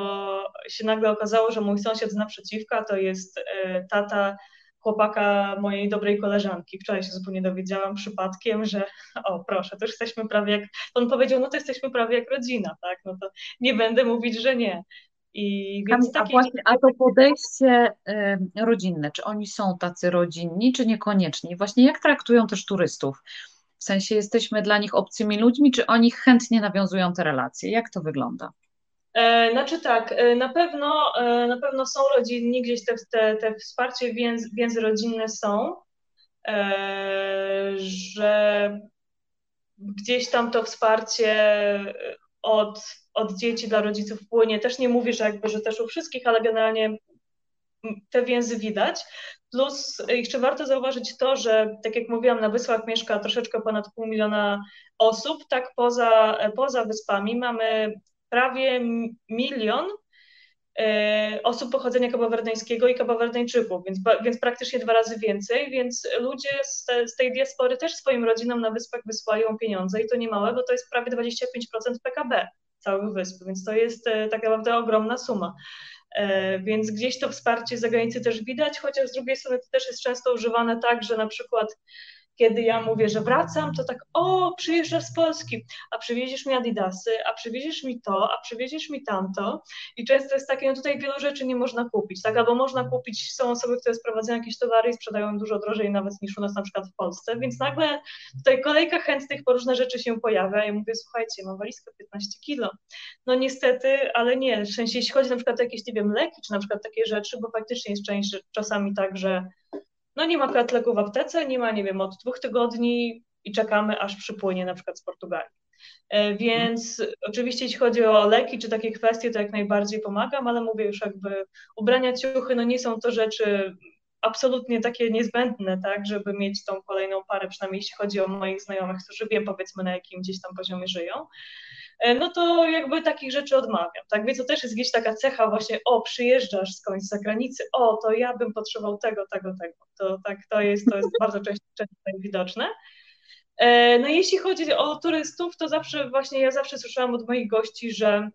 się nagle okazało, że mój sąsiad z naprzeciwka to jest e, tata chłopaka mojej dobrej koleżanki. Wczoraj się zupełnie dowiedziałam przypadkiem, że o proszę, to już jesteśmy prawie jak, on powiedział, no to jesteśmy prawie jak rodzina, tak, no to nie będę mówić, że nie. I więc a, właśnie, a to podejście y, rodzinne, czy oni są tacy rodzinni, czy niekoniecznie? Właśnie jak traktują też turystów? W sensie jesteśmy dla nich obcymi ludźmi, czy oni chętnie nawiązują te relacje? Jak to wygląda? E, znaczy tak, e, na pewno, e, na pewno są rodzinni, gdzieś te, te, te wsparcie więzy, więzy rodzinne są, że gdzieś tam to wsparcie od, od dzieci dla rodziców płynie. Też nie mówię, że jakby, że też u wszystkich, ale generalnie te więzy widać. Plus jeszcze warto zauważyć to, że tak jak mówiłam, na Wyspach mieszka troszeczkę ponad pół miliona osób, tak poza, poza wyspami mamy prawie milion osób pochodzenia kabowerdeńskiego i kabowerdeńczyków, więc, więc praktycznie dwa razy więcej, więc ludzie z, te, z, tej diaspory też swoim rodzinom na wyspach wysyłają pieniądze i to nie małe, bo to jest prawie 25% PKB całych wysp, więc to jest tak naprawdę ogromna suma. E, więc gdzieś to wsparcie z zagranicy też widać, chociaż z drugiej strony to też jest często używane tak, że na przykład kiedy ja mówię, że wracam, to tak, o, przyjeżdżasz z Polski, a przywieziesz mi adidasy, a przywieziesz mi to, a przywieziesz mi tamto. I często jest takie, no tutaj wielu rzeczy nie można kupić, tak, albo można kupić, są osoby, które sprowadzają jakieś towary i sprzedają dużo drożej nawet niż u nas na przykład w Polsce, więc nagle tutaj kolejka chętnych po różne rzeczy się pojawia. I mówię, słuchajcie, mam walizkę 15 kilo, no niestety, ale nie, w sensie jeśli chodzi na przykład o jakieś, nie wiem, leki, czy na przykład takie rzeczy, bo faktycznie jest część czasami tak, że no nie ma akurat leku w aptece, nie ma, nie wiem, od dwóch tygodni i czekamy, aż przypłynie na przykład z Portugalii. E, więc oczywiście jeśli chodzi o leki czy takie kwestie, to jak najbardziej pomagam, ale mówię już jakby ubrania, ciuchy, no nie są to rzeczy absolutnie takie niezbędne, tak, żeby mieć tą kolejną parę, przynajmniej jeśli chodzi o moich znajomych, którzy wiem powiedzmy na jakim gdzieś tam poziomie żyją. E, no to jakby takich rzeczy odmawiam, tak, więc to też jest gdzieś taka cecha właśnie, o, przyjeżdżasz skądś z zagranicy, o, to ja bym potrzebował tego, tego, tego, to tak, to jest, to jest bardzo często, często widoczne. E, no jeśli chodzi o turystów, to zawsze właśnie, ja zawsze słyszałam od moich gości, że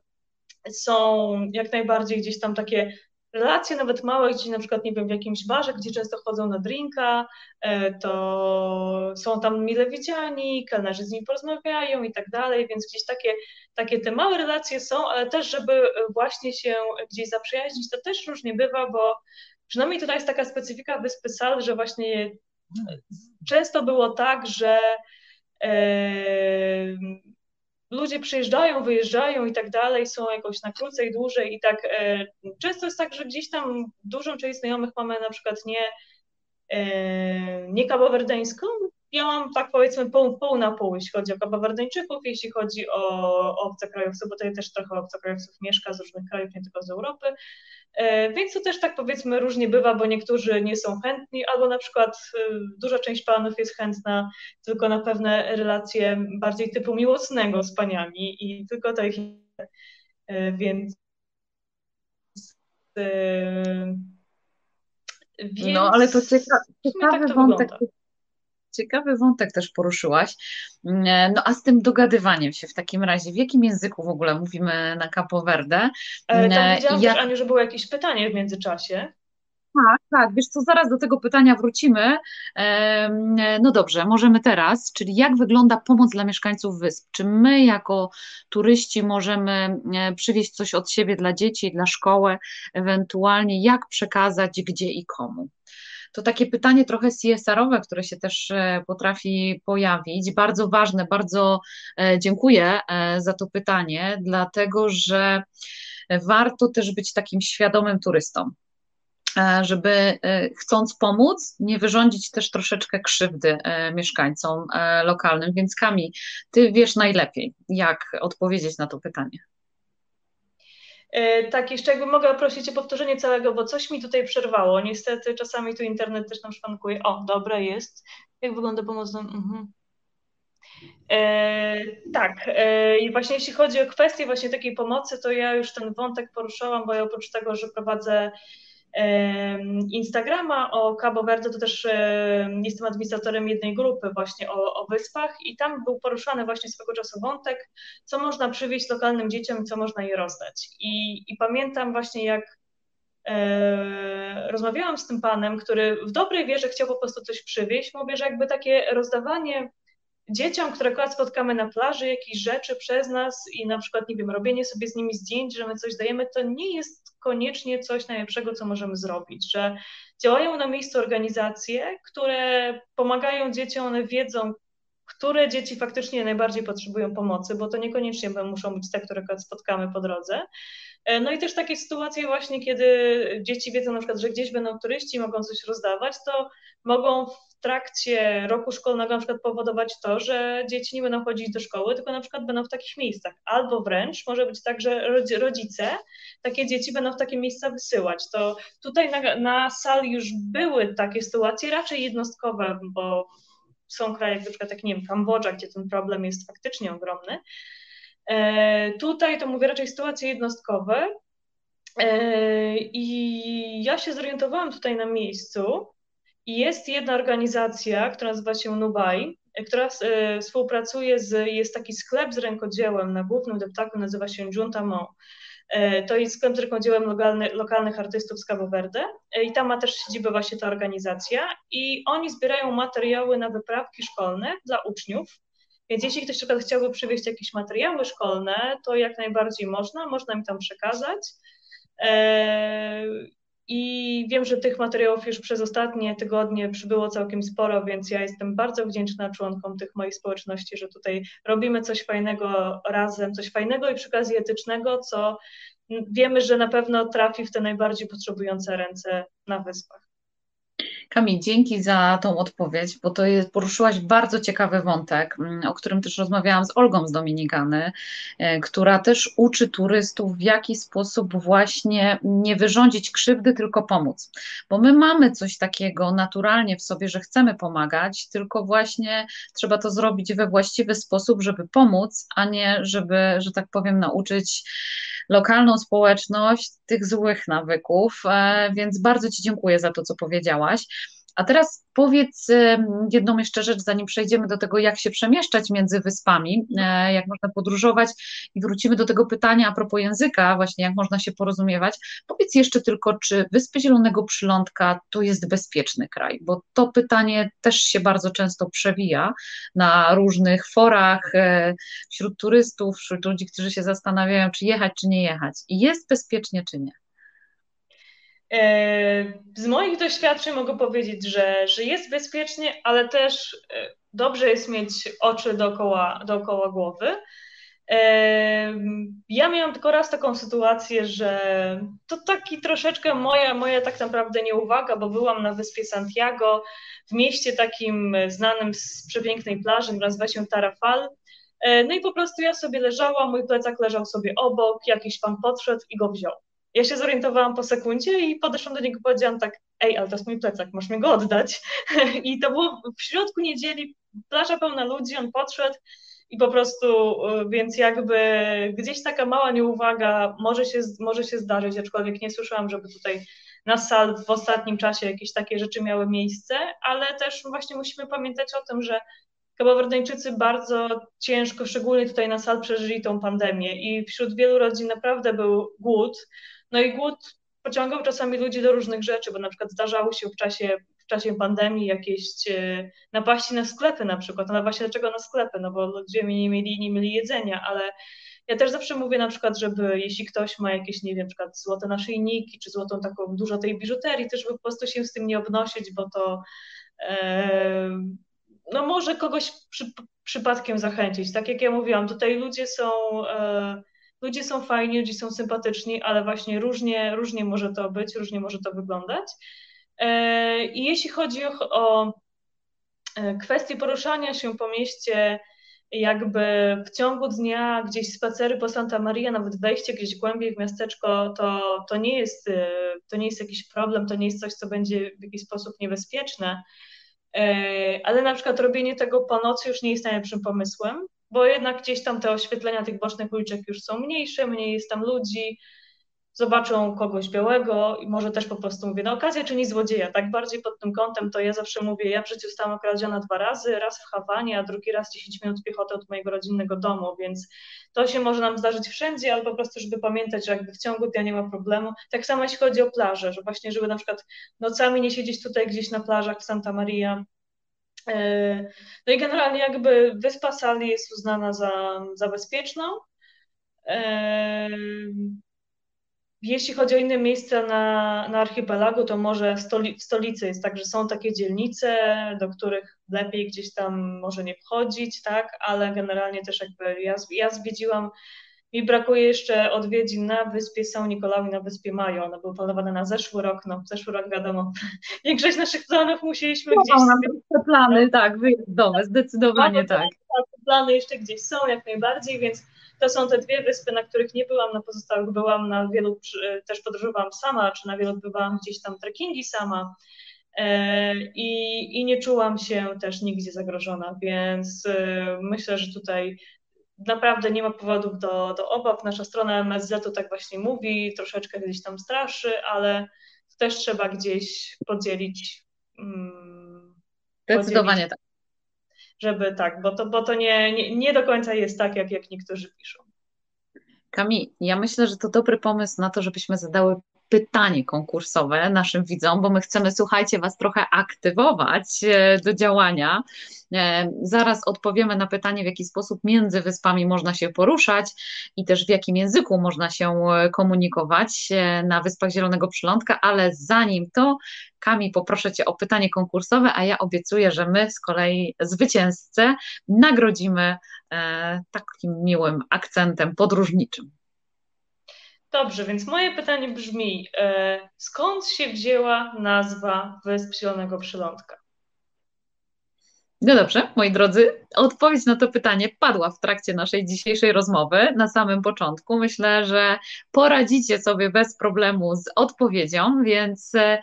są jak najbardziej gdzieś tam takie relacje nawet małe, gdzie na przykład, nie wiem, w jakimś barze, gdzie często chodzą na drinka, e, to są tam mile widziani, kelnerzy z nimi porozmawiają i tak dalej, więc gdzieś takie, takie te małe relacje są, ale też, żeby właśnie się gdzieś zaprzyjaźnić, to też różnie bywa, bo przynajmniej tutaj jest taka specyfika Wyspy Sal, że właśnie często było tak, że e, ludzie przyjeżdżają, wyjeżdżają i tak dalej, są jakoś na krócej, dłużej i tak e, często jest tak, że gdzieś tam dużą część znajomych mamy na przykład nie, e, nie kabowerdeńską, ja mam tak powiedzmy pół, pół na pół, jeśli chodzi o kabowerdeńczyków, jeśli chodzi o, o obcokrajowców, bo tutaj też trochę obcokrajowców mieszka z różnych krajów, nie tylko z Europy, E, więc to też tak powiedzmy różnie bywa, bo niektórzy nie są chętni, albo na przykład e, duża część panów jest chętna tylko na pewne relacje bardziej typu miłosnego z paniami i tylko to ich. E, więc. Więc no, ale to cieka ciekawy tak to wątek, wygląda ciekawy wątek też poruszyłaś. Mm, no a z tym dogadywaniem się w takim razie, w jakim języku w ogóle mówimy na Capo Verde? E, tam widziałam ja... też, Aniu, że było jakieś pytanie w międzyczasie. Tak, tak, wiesz co, zaraz do tego pytania wrócimy. No dobrze, możemy teraz, czyli jak wygląda pomoc dla mieszkańców wysp? Czy my jako turyści możemy e, przywieźć coś od siebie dla dzieci, dla szkoły, ewentualnie jak przekazać, gdzie i komu? To takie pytanie trochę CSR-owe, które się też e, potrafi pojawić. Bardzo ważne, bardzo e, dziękuję e, za to pytanie, dlatego że warto też być takim świadomym turystą żeby chcąc pomóc, nie wyrządzić też troszeczkę krzywdy mieszkańcom lokalnym. Więc Kami, ty wiesz najlepiej, jak odpowiedzieć na to pytanie. E, tak, jeszcze jakby mogła prosić o powtórzenie całego, bo coś mi tutaj przerwało. Niestety czasami tu internet też nam szwankuje. O, dobre jest. Jak wygląda pomoc? Mhm. E, tak, e, i właśnie jeśli chodzi o kwestię właśnie takiej pomocy, to ja już ten wątek poruszałam, bo ja oprócz tego, że prowadzę Instagrama o Cabo Verde, to też jestem administratorem jednej grupy właśnie o, o wyspach i tam był poruszany właśnie swego czasu wątek, co można przywieźć lokalnym dzieciom i co można je rozdać. I, i pamiętam właśnie jak e, rozmawiałam z tym panem, który w dobrej wierze chciał po prostu coś przywieźć, mówię, że jakby takie rozdawanie dzieciom, które akurat spotkamy na plaży, jakieś rzeczy przez nas i na przykład, nie wiem, robienie sobie z nimi zdjęć, że my coś dajemy, to nie jest koniecznie coś najlepszego, co możemy zrobić, że działają na miejscu organizacje, które pomagają dzieciom, one wiedzą, które dzieci faktycznie najbardziej potrzebują pomocy, bo to niekoniecznie muszą być te, które spotkamy po drodze. E, no i też takie sytuacje właśnie, kiedy dzieci wiedzą na przykład, że gdzieś będą turyści, mogą coś rozdawać, to mogą w trakcie roku szkolnego na przykład powodować to, że dzieci nie będą chodzić do szkoły, tylko na przykład będą w takich miejscach. Albo wręcz może być tak, że rodzice takie dzieci będą w takie miejsca wysyłać. To tutaj na, na sali już były takie sytuacje, raczej jednostkowe, bo są kraje, jak na przykład jak nie wiem, Kambodża, gdzie ten problem jest faktycznie ogromny. E, tutaj to mówię raczej sytuacje jednostkowe. E, I ja się zorientowałam tutaj na miejscu, jest jedna organizacja, która nazywa się Nubai, która współpracuje z, jest taki sklep z rękodziełem na głównym deptaku, nazywa się Junta Mo. To jest sklep z rękodziełem lokalny, lokalnych artystów z Cabo Verde i tam ma też siedzibę właśnie ta organizacja i oni zbierają materiały na wyprawki szkolne dla uczniów więc jeśli ktoś na chciałby przywieźć jakieś materiały szkolne, to jak najbardziej można, można mi tam przekazać. E, I wiem, że tych materiałów już przez ostatnie tygodnie przybyło całkiem sporo, więc ja jestem bardzo wdzięczna członkom tych moich społeczności, że tutaj robimy coś fajnego razem, coś fajnego i przy okazji etycznego, co wiemy, że na pewno trafi w te najbardziej potrzebujące ręce na wyspach. Kamil, dzięki za tą odpowiedź, bo to jest, poruszyłaś bardzo ciekawy wątek, mm, o którym też rozmawiałam z Olgą z Dominikany, e, która też uczy turystów, w jaki sposób właśnie nie wyrządzić krzywdy, tylko pomóc. Bo my mamy coś takiego naturalnie w sobie, że chcemy pomagać, tylko właśnie trzeba to zrobić we właściwy sposób, żeby pomóc, a nie żeby, że tak powiem, nauczyć lokalną społeczność tych złych nawyków. E, więc bardzo Ci dziękuję za to, co powiedziałaś. A teraz powiedz jedną jeszcze rzecz, zanim przejdziemy do tego, jak się przemieszczać między wyspami, e, jak można podróżować i wrócimy do tego pytania a propos języka, właśnie jak można się porozumiewać. Powiedz jeszcze tylko, czy Wyspy Zielonego Przylądka to jest bezpieczny kraj, bo to pytanie też się bardzo często przewija na różnych forach, e, wśród turystów, wśród ludzi, którzy się zastanawiają, czy jechać, czy nie jechać. I jest bezpiecznie, czy nie. E, z moich doświadczeń mogę powiedzieć, że, że jest bezpiecznie, ale też e, dobrze jest mieć oczy dookoła, dookoła głowy. E, ja miałam tylko raz taką sytuację, że to taki troszeczkę moja, moja tak naprawdę nieuwaga, bo byłam na wyspie Santiago, w mieście takim znanym z przepięknej plaży, nazywa się Tarafal. No i po prostu ja sobie leżałam, mój plecak leżał sobie obok, jakiś pan podszedł i go wziął. Ja się zorientowałam po sekundzie i podeszłam do niego i powiedziałam tak, ej, ale to jest mój plecak, masz mi go oddać. [LAUGHS] I to było w środku niedzieli, plaża pełna ludzi, on podszedł i po prostu, y, więc jakby gdzieś taka mała nieuwaga może się, może się zdarzyć, aczkolwiek nie słyszałam, żeby tutaj na sal w ostatnim czasie jakieś takie rzeczy miały miejsce, ale też właśnie musimy pamiętać o tym, że Kabowerdeńczycy bardzo ciężko, szczególnie tutaj na sal, przeżyli tą pandemię i wśród wielu rodzin naprawdę był głód. No i głód pociągał czasami ludzi do różnych rzeczy, bo na przykład zdarzały się w czasie, w czasie pandemii jakieś e, napaści na sklepy na przykład. No właśnie dlaczego na sklepy? No bo ludzie nie mieli, nie mieli jedzenia, ale ja też zawsze mówię na przykład, żeby jeśli ktoś ma jakieś, nie wiem, na przykład złote naszyjniki, czy złotą taką dużo tej biżuterii, też żeby po prostu się z tym nie obnosić, bo to e, no może kogoś przy, przypadkiem zachęcić. Tak jak ja mówiłam, tutaj ludzie są e, ludzie są fajni, ludzie są sympatyczni, ale właśnie różnie, różnie może to być, różnie może to wyglądać. E, I jeśli chodzi o, o e, kwestię poruszania się po mieście, jakby w ciągu dnia gdzieś spacery po Santa Maria, nawet wejście gdzieś głębiej w miasteczko, to, to, nie jest, e, to nie jest jakiś problem, to nie jest coś, co będzie w jakiś sposób niebezpieczne. Ale na przykład robienie tego po nocy już nie jest najlepszym pomysłem, bo jednak gdzieś tam te oświetlenia tych bocznych uliczek już są mniejsze, mniej jest tam ludzi, zobaczą kogoś białego i może też po prostu mówię, no okazja czyni złodzieja, tak bardziej pod tym kątem to ja zawsze mówię, ja w życiu zostałam okradziona dwa razy, raz w Hawanie, a drugi raz 10 minut piechoty od mojego rodzinnego domu, więc to się może nam zdarzyć wszędzie, ale po prostu, żeby pamiętać, że jakby w ciągu dnia nie ma problemu. Tak samo jeśli chodzi o plaże, że właśnie, żeby na przykład nocami nie siedzieć tutaj gdzieś na plażach w Santa Maria, no i generalnie jakby wyspa Sali jest uznana za, za bezpieczną. E, jeśli chodzi o inne miejsca na, na archipelagu, to może stoli, w stolicy jest tak, że są takie dzielnice, do których lepiej gdzieś tam może nie wchodzić, tak, ale generalnie też jakby ja, ja zwiedziłam mi brakuje jeszcze odwiedzin na wyspie São Nicolau i na wyspie Majo. One były planowane na zeszły rok. No, zeszły rok wiadomo, [LAUGHS] większość naszych planów musieliśmy no, gdzieś... Sobie... Te plany, tak, wyjazdowe, zdecydowanie no, tak. tak. Plany jeszcze gdzieś są, jak najbardziej, więc to są te dwie wyspy, na których nie byłam, na pozostałych byłam, na wielu też podróżowałam sama, czy na wielu bywałam gdzieś tam trekkingi sama. E, I, I nie czułam się też nigdzie zagrożona, więc e, myślę, że tutaj naprawdę nie ma powodów do, do obaw. Nasza strona MSZ-u tak właśnie mówi, troszeczkę gdzieś tam straszy, ale też trzeba gdzieś podzielić. Um, Zdecydowanie tak. żeby tak, bo to, bo to nie, nie, nie do końca jest tak, jak, jak niektórzy piszą. Kami, ja myślę, że to dobry pomysł na to, żebyśmy zadały pytanie konkursowe naszym widzom, bo my chcemy, słuchajcie, Was trochę aktywować e, do działania. E, zaraz odpowiemy na pytanie, w jaki sposób między wyspami można się poruszać i też w jakim języku można się e, komunikować na Wyspach Zielonego Przylądka, ale zanim to, Kami, poproszę Cię o pytanie konkursowe, a ja obiecuję, że my z kolei zwycięzcę nagrodzimy takim miłym akcentem podróżniczym. Dobrze, więc moje pytanie brzmi, e, skąd się wzięła nazwa Wysp Zielonego Przylądka? No dobrze, moi drodzy, odpowiedź na to pytanie padła w trakcie naszej dzisiejszej rozmowy na samym początku. Myślę, że poradzicie sobie bez problemu z odpowiedzią, więc e,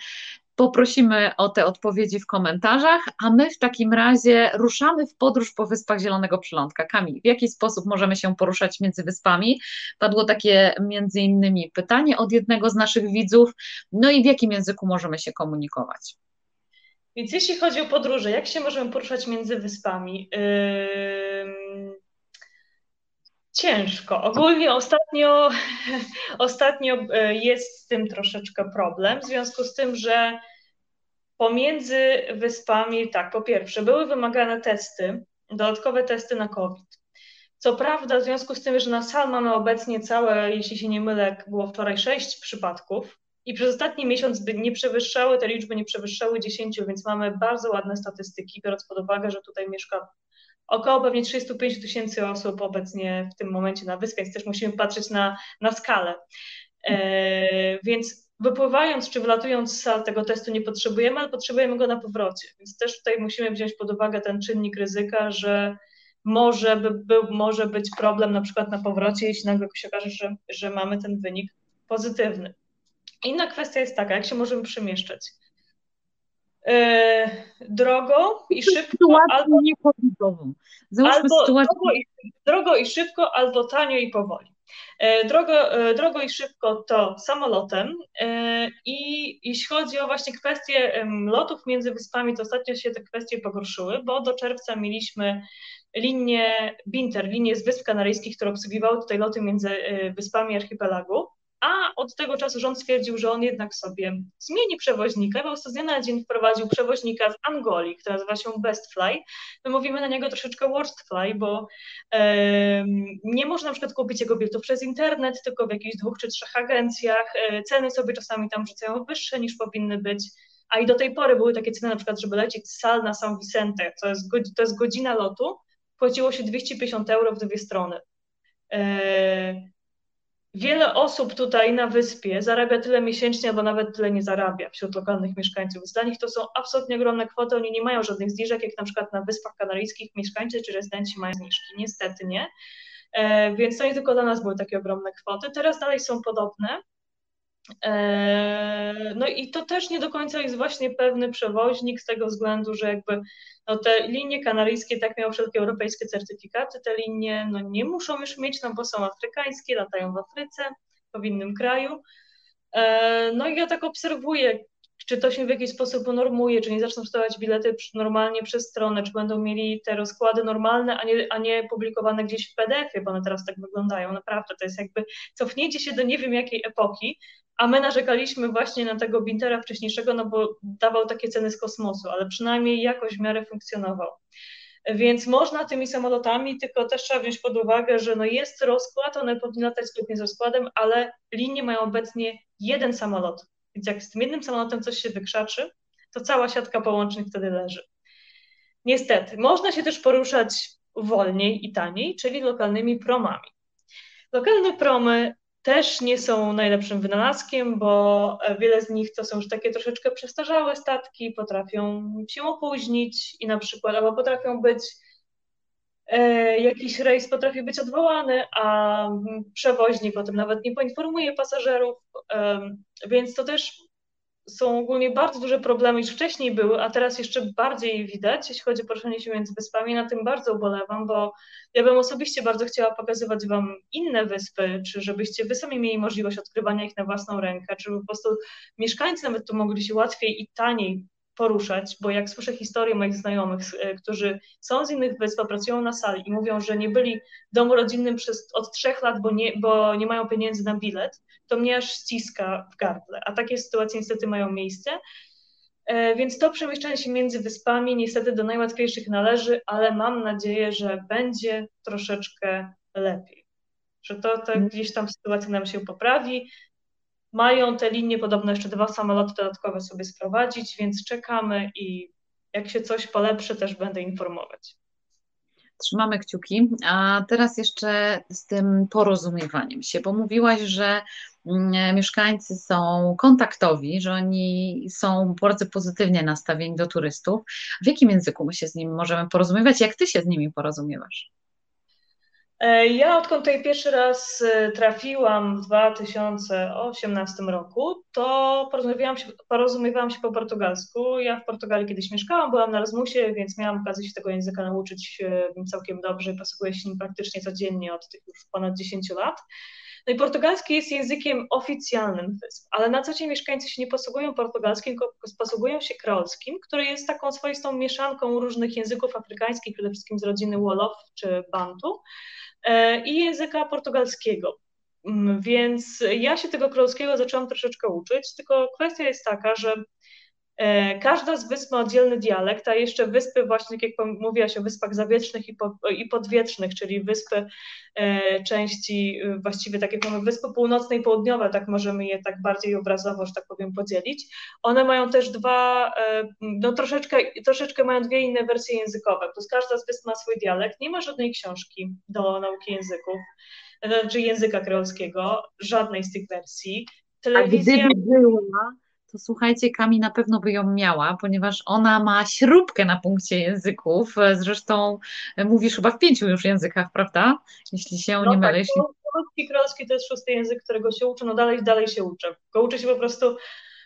Poprosimy o te odpowiedzi w komentarzach, a my w takim razie ruszamy w podróż po Wyspach Zielonego Przylądka. Kamil, w jaki sposób możemy się poruszać między wyspami? Padło takie między innymi pytanie od jednego z naszych widzów, no i w jakim języku możemy się komunikować? Więc jeśli chodzi o podróże, jak się możemy poruszać między wyspami? Yy... Ciężko. Ogólnie ostatnio, ostatnio e, jest z tym troszeczkę problem, w związku z tym, że pomiędzy wyspami, tak, po pierwsze, były wymagane testy, dodatkowe testy na COVID. Co prawda, w związku z tym, że na sal mamy obecnie całe, jeśli się nie mylę, było wczoraj sześć przypadków i przez ostatni miesiąc nie przewyższały, te liczby nie przewyższały 10, więc mamy bardzo ładne statystyki, biorąc pod uwagę, że tutaj mieszka około pewnie 35 tysięcy osób obecnie w tym momencie na wyspie, więc też musimy patrzeć na, na skalę. E, więc wypływając czy wylatując z sal tego testu nie potrzebujemy, ale potrzebujemy go na powrocie. Więc też tutaj musimy wziąć pod uwagę ten czynnik ryzyka, że może, by, by, może być problem na przykład na powrocie, jeśli nagle się okaże, że, że mamy ten wynik pozytywny. Inna kwestia jest taka, jak się możemy przemieszczać. E, drogo i szybko, albo, albo drogo, i, drogo i szybko, albo tanio i powoli. E, drogo, e, drogo i szybko to samolotem. I jeśli chodzi o właśnie kwestie lotów między wyspami, to ostatnio się te kwestie pogorszyły, bo do czerwca mieliśmy linię Binter, linię z Wysp Kanaryjskich, które obsługiwały tutaj loty między wyspami archipelagu a od tego czasu rząd stwierdził, że on jednak sobie zmieni przewoźnika, po prostu z dnia na dzień wprowadził przewoźnika z Angolii, który nazywa się Bestfly. My mówimy na niego troszeczkę Worstfly, bo nie można na przykład kupić jego biletów przez internet, tylko w jakichś dwóch czy trzech agencjach. E, ceny sobie czasami tam rzucają wyższe niż powinny być. A i do tej pory były takie ceny, na przykład, żeby lecieć z Sal na San Vicente, to jest, to jest godzina lotu, płaciło się 250 euro w dwie strony. E, Wiele osób tutaj na wyspie zarabia tyle miesięcznie, albo nawet tyle nie zarabia wśród lokalnych mieszkańców. Dla nich to są absolutnie ogromne kwoty, oni nie mają żadnych zniżek, jak na przykład na Wyspach Kanaryjskich mieszkańcy czy rezydenci mają zniżki. Niestety nie. E, więc to nie tylko dla nas były takie ogromne kwoty. Teraz dalej są podobne. E, no i to też nie do końca jest właśnie pewny przewoźnik z tego względu, że jakby no te linie kanaryjskie tak miały wszelkie europejskie certyfikaty, te linie no nie muszą już mieć, no bo są afrykańskie, latają w Afryce, w innym kraju. E, no i ja tak obserwuję, czy to się w jakiś sposób unormuje, czy nie zaczną sprzedawać bilety normalnie przez stronę, czy będą mieli te rozkłady normalne, a nie, a nie publikowane gdzieś w PDF-ie, bo one teraz tak wyglądają. Naprawdę, to jest jakby cofnięcie się do nie wiem jakiej epoki, a my narzekaliśmy właśnie na tego Bintera wcześniejszego, no bo dawał takie ceny z kosmosu, ale przynajmniej jakoś w miarę funkcjonował. Więc można tymi samolotami, tylko też trzeba wziąć pod uwagę, że no jest rozkład, one powinny latać zgodnie z rozkładem, ale linie mają obecnie jeden samolot. Więc jak z tym jednym samolotem coś się wykrzaczy, to cała siatka połączeń wtedy leży. Niestety, można się też poruszać wolniej i taniej, czyli lokalnymi promami. Lokalne promy też nie są najlepszym wynalazkiem, bo wiele z nich to są już takie troszeczkę przestarzałe statki, potrafią się opóźnić i na przykład, albo potrafią być, jakiś rejs potrafi być odwołany, a przewoźnik o tym nawet nie poinformuje pasażerów, e, więc to też są ogólnie bardzo duże problemy, już wcześniej były, a teraz jeszcze bardziej widać, jeśli chodzi o poruszanie się między wyspami. Na tym bardzo ubolewam, bo ja bym osobiście bardzo chciała pokazywać Wam inne wyspy, czy żebyście Wy sami mieli możliwość odkrywania ich na własną rękę, czy po prostu mieszkańcy nawet tu mogli się łatwiej i taniej poruszać, bo jak słyszę historie moich znajomych, e, którzy są z innych wysp, pracują na sali i mówią, że nie byli w domu rodzinnym przez, od trzech lat, bo nie, bo nie mają pieniędzy na bilet, to mnie aż ściska w gardle. A takie sytuacje niestety mają miejsce. E, więc to przemieszczanie się między wyspami niestety do najłatwiejszych należy, ale mam nadzieję, że będzie troszeczkę lepiej. Że to, to mm. gdzieś tam sytuacja nam się poprawi. Mają te linie podobno jeszcze dwa samoloty dodatkowe sobie sprowadzić, więc czekamy i jak się coś polepszy, też będę informować. Trzymamy kciuki. A teraz jeszcze z tym porozumiewaniem się, bo mówiłaś, że mm, mieszkańcy są kontaktowi, że oni są bardzo pozytywnie nastawieni do turystów. W jakim języku my się z nimi możemy porozumiewać? Jak ty się z nimi porozumiewasz? Ja odkąd tutaj pierwszy raz e, trafiłam w 2018 roku, to porozumiewałam się, porozumiewałam się po portugalsku. Ja w Portugalii kiedyś mieszkałam, byłam na Erasmusie, więc miałam okazję się tego języka nauczyć e, całkiem dobrze posługuję się nim praktycznie codziennie od tych już ponad 10 lat. No i portugalski jest językiem oficjalnym wysp, ale na co dzień mieszkańcy się nie posługują portugalskim, tylko posługują się kreolskim, który jest taką swoistą mieszanką różnych języków afrykańskich, przede wszystkim z rodziny Wolof czy Bantu. E, i języka portugalskiego. Mm, więc ja się tego królewskiego zaczęłam troszeczkę uczyć, tylko kwestia jest taka, że każda z wysp ma oddzielny dialekt, a jeszcze wyspy, właśnie tak jak mówiłaś o wyspach zawietrznych i, po, i podwietrznych, czyli wyspy e, części, właściwie tak jak mamy wyspy północne i południowe, tak możemy je tak bardziej obrazowo, że tak powiem, podzielić. One mają też dwa, no troszeczkę, troszeczkę mają dwie inne wersje językowe, plus każda z wysp ma swój dialekt, nie ma żadnej książki do nauki języków, znaczy języka kreolskiego, żadnej z tych wersji. Telewizja... A gdyby była, to słuchajcie, Kami na pewno by ją miała, ponieważ ona ma śrubkę na punkcie języków. Zresztą mówisz chyba w pięciu już językach, prawda? Jeśli się no nie tak, mylę. Jeśli... Polski, to jest szósty język, którego się uczę, no dalej, dalej się uczę. Go uczę się po prostu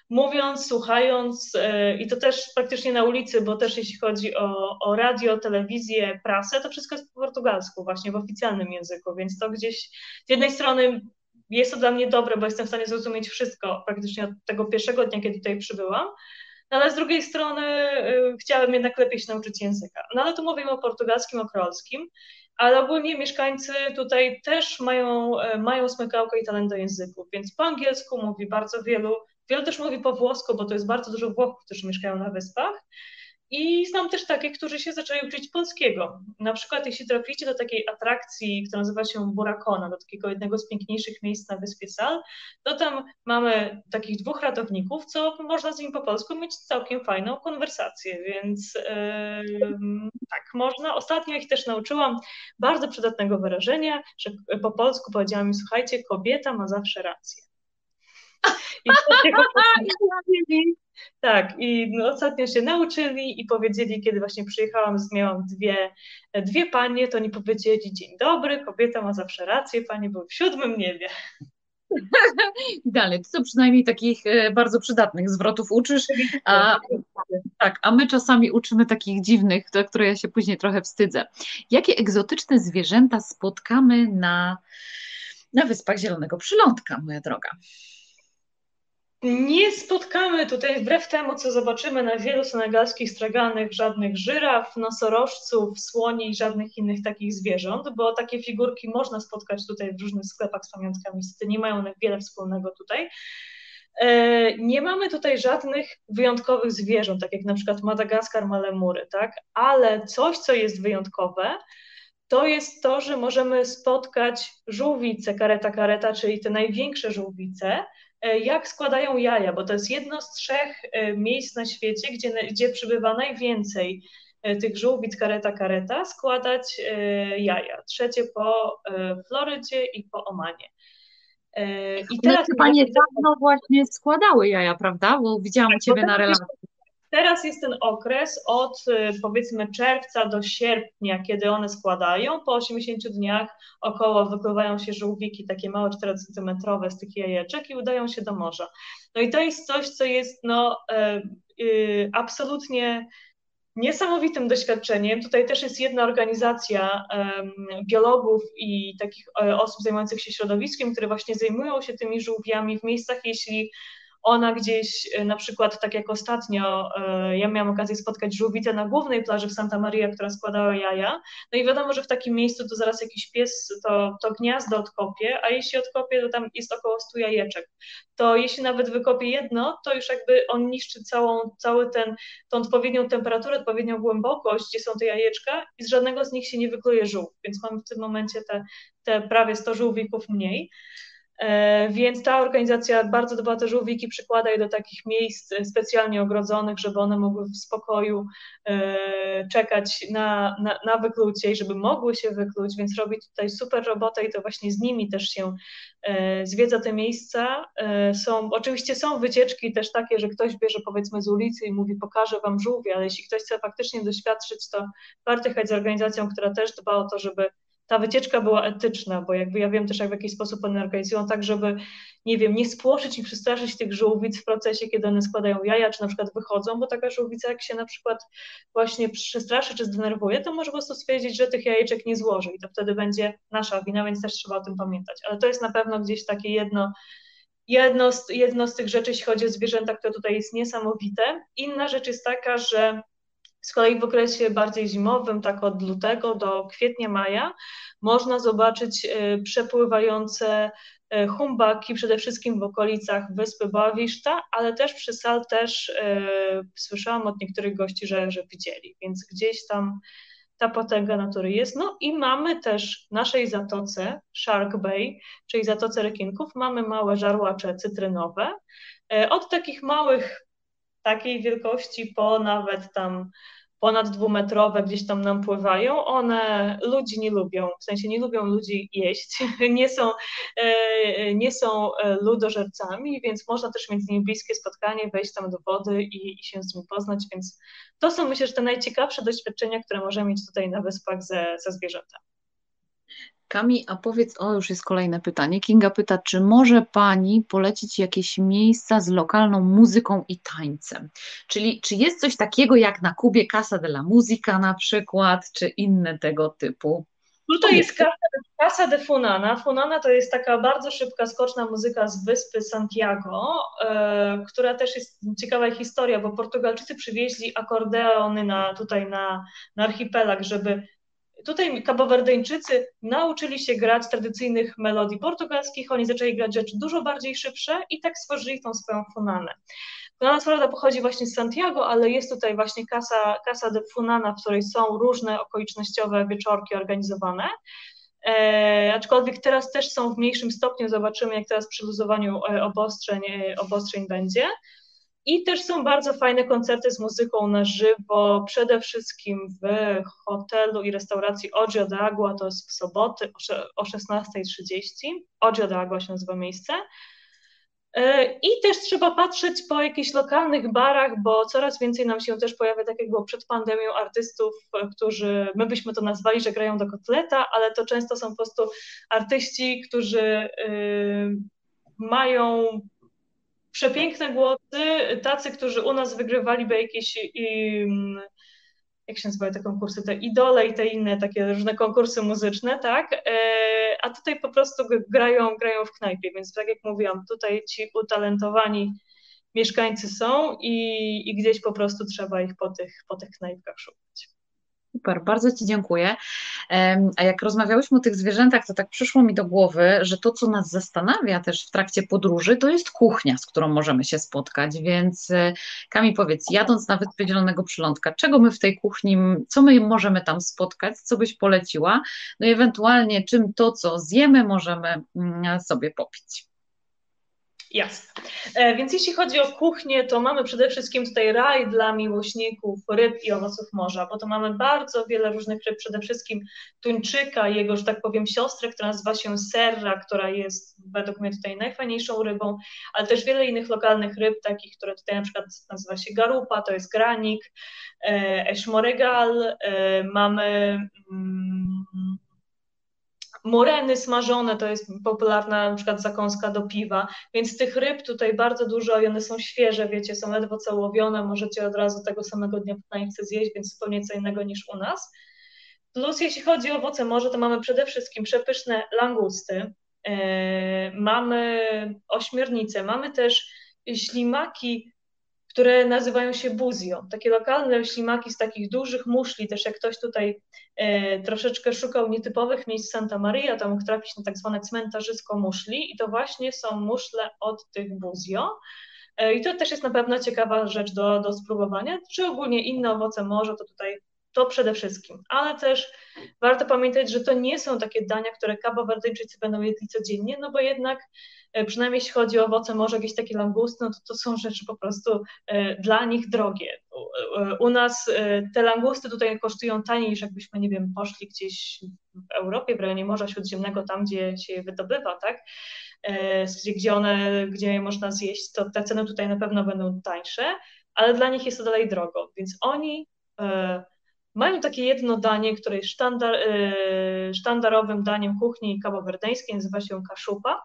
mówiąc, słuchając yy, i to też praktycznie na ulicy, bo też jeśli chodzi o, o radio, telewizję, prasę, to wszystko jest po portugalsku, właśnie w oficjalnym języku, więc to gdzieś z jednej strony jest to dla mnie dobre, bo jestem w stanie zrozumieć wszystko praktycznie od tego pierwszego dnia, kiedy tutaj przybyłam, no ale z drugiej strony y, chciałabym jednak lepiej się nauczyć języka. No ale tu mówimy o portugalskim, o kreolskim, ale ogólnie mieszkańcy tutaj też mają, y, mają smykałkę i talent do języków, więc po angielsku mówi bardzo wielu, wielu też mówi po włosku, bo to jest bardzo dużo Włochów, którzy mieszkają na wyspach, i znam też takie, którzy się zaczęli uczyć polskiego. Na przykład, jeśli traficie do takiej atrakcji, która nazywa się Burakona, do takiego jednego z piękniejszych miejsc na wyspie Sal, to tam mamy takich dwóch ratowników, co można z nimi po polsku mieć całkiem fajną konwersację, więc yy, tak, można. Ostatnio ich też nauczyłam bardzo przydatnego wyrażenia, że po polsku powiedziałam im, słuchajcie, kobieta ma zawsze rację. I [LAUGHS] tak, i no, ostatnio się nauczyli i powiedzieli, kiedy właśnie przyjechałam, miałam dwie, dwie panie, to oni powiedzieli, dzień dobry, kobieta ma zawsze rację, panie były w siódmym niebie. [LAUGHS] Dalej, to przynajmniej takich e, bardzo przydatnych zwrotów uczysz, a, tak, a my czasami uczymy takich dziwnych, do których ja się później trochę wstydzę. Jakie egzotyczne zwierzęta spotkamy na, na Wyspach Zielonego Przylądka, moja droga? Nie spotkamy tutaj, wbrew temu, co zobaczymy na wielu senegalskich straganych, żadnych żyraf, nosorożców, słoni i żadnych innych takich zwierząt, bo takie figurki można spotkać tutaj w różnych sklepach z pamiątkami, nie mają one wiele wspólnego tutaj. E, nie mamy tutaj żadnych wyjątkowych zwierząt, tak jak na przykład Madagaskar ma lemury, tak? Ale coś, co jest wyjątkowe, to jest to, że możemy spotkać żółwice, kareta kareta, czyli te największe żółwice, jak składają jaja, bo to jest jedno z trzech e, miejsc na świecie, gdzie, gdzie przybywa najwięcej e, tych żółwic kareta kareta składać jaja. Trzecie po Florydzie i po Omanie. I teraz One Panie dawno właśnie składały jaja, prawda? Bo widziałam tak, Ciebie na relacji. Teraz jest ten okres od y, powiedzmy czerwca do sierpnia, kiedy one składają. Po 80 dniach około wypływają się żółwiki, takie małe 4 cm z tych jajeczek i udają się do morza. No i to jest coś, co jest no, yy, absolutnie niesamowitym doświadczeniem. Tutaj też jest jedna organizacja biologów i takich e, osób zajmujących się środowiskiem, które właśnie zajmują się tymi żółwiami w miejscach, jeśli ona gdzieś e, na przykład, tak jak ostatnio, e, ja miałam okazję spotkać żółwicę na głównej plaży w Santa Maria, która składała jaja, no i wiadomo, że w takim miejscu to zaraz jakiś pies to, to gniazdo odkopie, a jeśli odkopie, to tam jest około 100 jajeczek. To jeśli nawet wykopie jedno, to już jakby on niszczy całą, cały ten, tą odpowiednią temperaturę, odpowiednią głębokość, gdzie są te jajeczka i z żadnego z nich się nie wykluje żółw, więc mamy w tym momencie te, te prawie 100 żółwików mniej. E, więc ta organizacja bardzo dba te żółwiki, przykłada je do takich miejsc specjalnie ogrodzonych, żeby one mogły w spokoju e, czekać na, na, na wyklucie i żeby mogły się wykluć, więc robi tutaj super robotę i to właśnie z nimi też się e, zwiedza te miejsca. Są, oczywiście są wycieczki też takie, że ktoś bierze powiedzmy z ulicy i mówi pokażę wam żółwie, ale jeśli ktoś chce faktycznie doświadczyć, to warto jechać z organizacją, która też dba o to, żeby ta wycieczka była etyczna, bo jakby ja wiem też, jak w jaki sposób one organizują, tak żeby, nie wiem, nie spłoszyć i przestraszyć tych żółwic w procesie, kiedy one składają jaja, czy na przykład wychodzą, bo taka żółwica, jak się na przykład właśnie przestraszy czy zdenerwuje, to może po prostu stwierdzić, że tych jajeczek nie złoży i to wtedy będzie nasza wina, więc też trzeba o tym pamiętać. Ale to jest na pewno gdzieś takie jedno, jedno z, jedno z tych rzeczy, jeśli chodzi o zwierzęta, które tutaj jest niesamowite. Inna rzecz jest taka, że z kolei w okresie bardziej zimowym, tak od lutego do kwietnia, maja, można zobaczyć e, przepływające e, humbaki przede wszystkim w okolicach wyspy Boawiszta, ale też przy Sal też e, słyszałam od niektórych gości, że, że widzieli, więc gdzieś tam ta potęga natury jest. No i mamy też w naszej zatoce Shark Bay, czyli zatoce rekinków, mamy małe żarłacze cytrynowe. Od takich małych takiej wielkości po nawet tam ponad dwumetrowe gdzieś tam nam pływają, one ludzi nie lubią, w sensie nie lubią ludzi jeść, [LAUGHS] nie są, e, nie są e, ludożercami, więc można też mieć z nimi bliskie spotkanie, wejść tam do wody i, i się z nimi poznać, więc to są myślę, że te najciekawsze doświadczenia, które możemy mieć tutaj na wyspach ze, ze zwierzętami. Kami, a powiedz, o już jest kolejne pytanie. Kinga pyta, czy może Pani polecić jakieś miejsca z lokalną muzyką i tańcem? Czyli czy jest coś takiego jak na Kubie Casa de la Musica na przykład, czy inne tego typu? Tutaj jest Casa de, Casa de Funana. Funana to jest taka bardzo szybka, skoczna muzyka z wyspy Santiago, e, która też jest ciekawa historia, bo Portugalczycy przywieźli akordeony na, tutaj na, na archipelag, żeby Tutaj kabowerdyńczycy nauczyli się grać tradycyjnych melodii portugalskich, oni zaczęli grać rzeczy dużo bardziej szybsze i tak stworzyli tą swoją funanę. Funana co pochodzi właśnie z Santiago, ale jest tutaj właśnie Casa, Casa de Funana, w której są różne okolicznościowe wieczorki organizowane. E, aczkolwiek teraz też są w mniejszym stopniu, zobaczymy jak teraz przy luzowaniu e, obostrzeń, e, obostrzeń będzie. I też są bardzo fajne koncerty z muzyką na żywo, przede wszystkim w hotelu i restauracji Oggio d'Agua, to jest w soboty o 16.30. Oggio d'Agua się nazywa miejsce. E, I też trzeba patrzeć po jakichś lokalnych barach, bo coraz więcej nam się też pojawia, tak jak było przed pandemią, artystów, którzy, my byśmy to nazwali, że grają do kotleta, ale to często są po prostu artyści, którzy y, mają przepiękne głosy, tacy, którzy u nas wygrywaliby jakieś, jak się nazywają te konkursy, te idole i te inne takie różne konkursy muzyczne, tak? E, a tutaj po prostu grają, grają w knajpie, więc tak jak mówiłam, tutaj ci utalentowani mieszkańcy są i, i gdzieś po prostu trzeba ich po tych, po tych knajpkach szukać. Super, bardzo Ci dziękuję. A jak rozmawiałyśmy o tych zwierzętach, to tak przyszło mi do głowy, że to, co nas zastanawia też w trakcie podróży, to jest kuchnia, z którą możemy się spotkać. Więc e, Kami, powiedz, jadąc na Wyspę Zielonego Przylądka, czego my w tej kuchni, co my możemy tam spotkać, co byś poleciła? No i ewentualnie czym to, co zjemy, możemy mm, sobie popić. Jasne. E, więc jeśli chodzi o kuchnię, to mamy przede wszystkim tutaj raj dla miłośników ryb i owoców morza, bo to mamy bardzo wiele różnych ryb, przede wszystkim tuńczyka, jego, że tak powiem, siostrę, która nazywa się serra, która jest według mnie tutaj najfajniejszą rybą, ale też wiele innych lokalnych ryb, takich, które tutaj na przykład nazywa się garupa, to jest granik, e, eszmoregal, e, mamy... Mm, Moreny smażone to jest popularna na przykład zakąska do piwa, więc tych ryb tutaj bardzo dużo i one są świeże, wiecie, są ledwo co łowione, możecie od razu tego samego dnia knajpce zjeść, więc zupełnie co innego niż u nas. Plus jeśli chodzi o owoce morza, to mamy przede wszystkim przepyszne langusty, yy, mamy ośmiornice, mamy też ślimaki, które nazywają się buzio. Takie lokalne ślimaki z takich dużych muszli, też jak ktoś tutaj e, troszeczkę szukał nietypowych miejsc Santa Maria, to mógł trafić na tak zwane cmentarzysko muszli i to właśnie są muszle od tych buzio. E, I to też jest na pewno ciekawa rzecz do, do spróbowania, czy ogólnie inne owoce morza, to tutaj to przede wszystkim, ale też warto pamiętać, że to nie są takie dania, które kabawerdyjczycy będą jedli codziennie, no bo jednak przynajmniej jeśli chodzi o owoce morza, jakieś takie langusty, no to, to są rzeczy po prostu e, dla nich drogie. U nas te langusty tutaj kosztują taniej niż jakbyśmy, nie wiem, poszli gdzieś w Europie, w rejonie Morza Śródziemnego, tam gdzie się je wydobywa, tak? Gdzie one, gdzie je można zjeść, to te ceny tutaj na pewno będą tańsze, ale dla nich jest to dalej drogo, więc oni mają takie jedno danie, które jest sztandar, e, sztandarowym daniem kuchni kabowerdeńskiej, nazywa się kaszupa.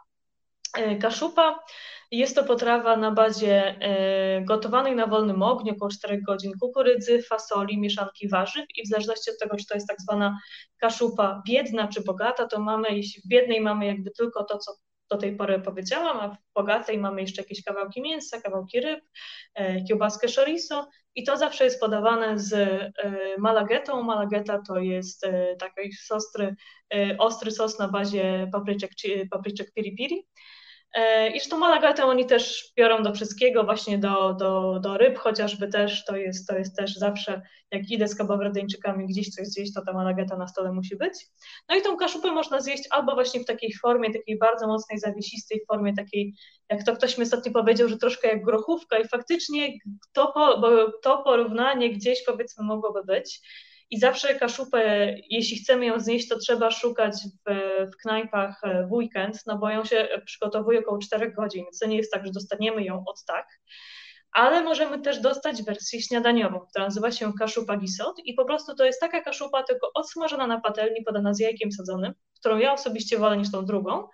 E, kaszupa jest to potrawa na bazie e, gotowanej na wolnym ogniu około 4 godzin kukurydzy, fasoli, mieszanki warzyw i w zależności od tego, czy to jest tak zwana kaszupa biedna czy bogata, to mamy, jeśli w biednej mamy jakby tylko to, co do tej pory powiedziałam, a w bogatej mamy jeszcze jakieś kawałki mięsa, kawałki ryb, kiełbaskę chorizo i to zawsze jest podawane z e, malagetą. Malageta to jest e, taki ostry, e, ostry sos na bazie papryczek, papryczek piri piri. I że tą malagetę oni też biorą do wszystkiego, właśnie do, do, do ryb chociażby też, to jest, to jest też zawsze, jak idę z kabawerdyńczykami gdzieś coś zjeść, to ta malageta na stole musi być. No i tą kaszupę można zjeść albo właśnie w takiej formie, takiej bardzo mocnej, zawiesistej formie, takiej, jak to ktoś mi ostatnio powiedział, że troszkę jak grochówka i faktycznie to, to porównanie gdzieś powiedzmy mogłoby być. I zawsze kaszupę, jeśli chcemy ją znieść, to trzeba szukać w, w knajpach w weekend, no bo ją się przygotowuje około 4 godzin, to nie jest tak, że dostaniemy ją od tak. Ale możemy też dostać wersję śniadaniową, która nazywa się kaszupa gisot i po prostu to jest taka kaszupa, tylko odsmażona na patelni, podana z jajkiem sadzonym, którą ja osobiście wolę niż tą drugą, E,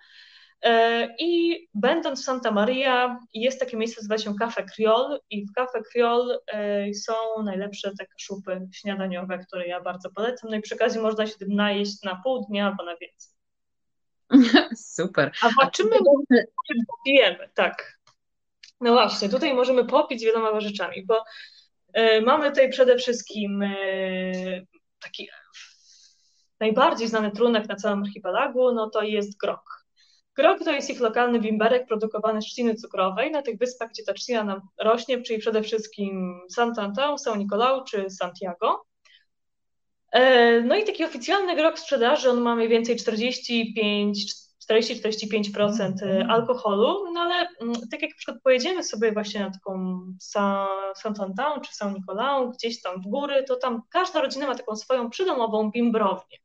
I będąc w Santa Maria, jest takie miejsce, nazywa się Cafe Creole i w Cafe Creole e, są najlepsze te kaszupy śniadaniowe, które ja bardzo polecam. No i przy okazji można się tym najeść na pół dnia albo na więcej. [LAUGHS] Super. A, A czy my pijemy? Tak. No właśnie, tutaj możemy popić wieloma rzeczami, bo y, mamy tutaj przede wszystkim taki najbardziej znany trunek na całym archipelagu, no to jest grog. Grog to jest ich lokalny bimberek produkowany z trzciny cukrowej na tych wyspach, gdzie ta trzcina nam rośnie, czyli przede wszystkim Santo São Nicolau czy Santiago. E, no i taki oficjalny grog sprzedaży, on ma mniej więcej 45 40-45% e, alkoholu, no ale mm, tak jak na przykład pojedziemy sobie właśnie na taką Santo czy São Nicolau, gdzieś tam w góry, to tam każda rodzina ma taką swoją przydomową bimbrownię.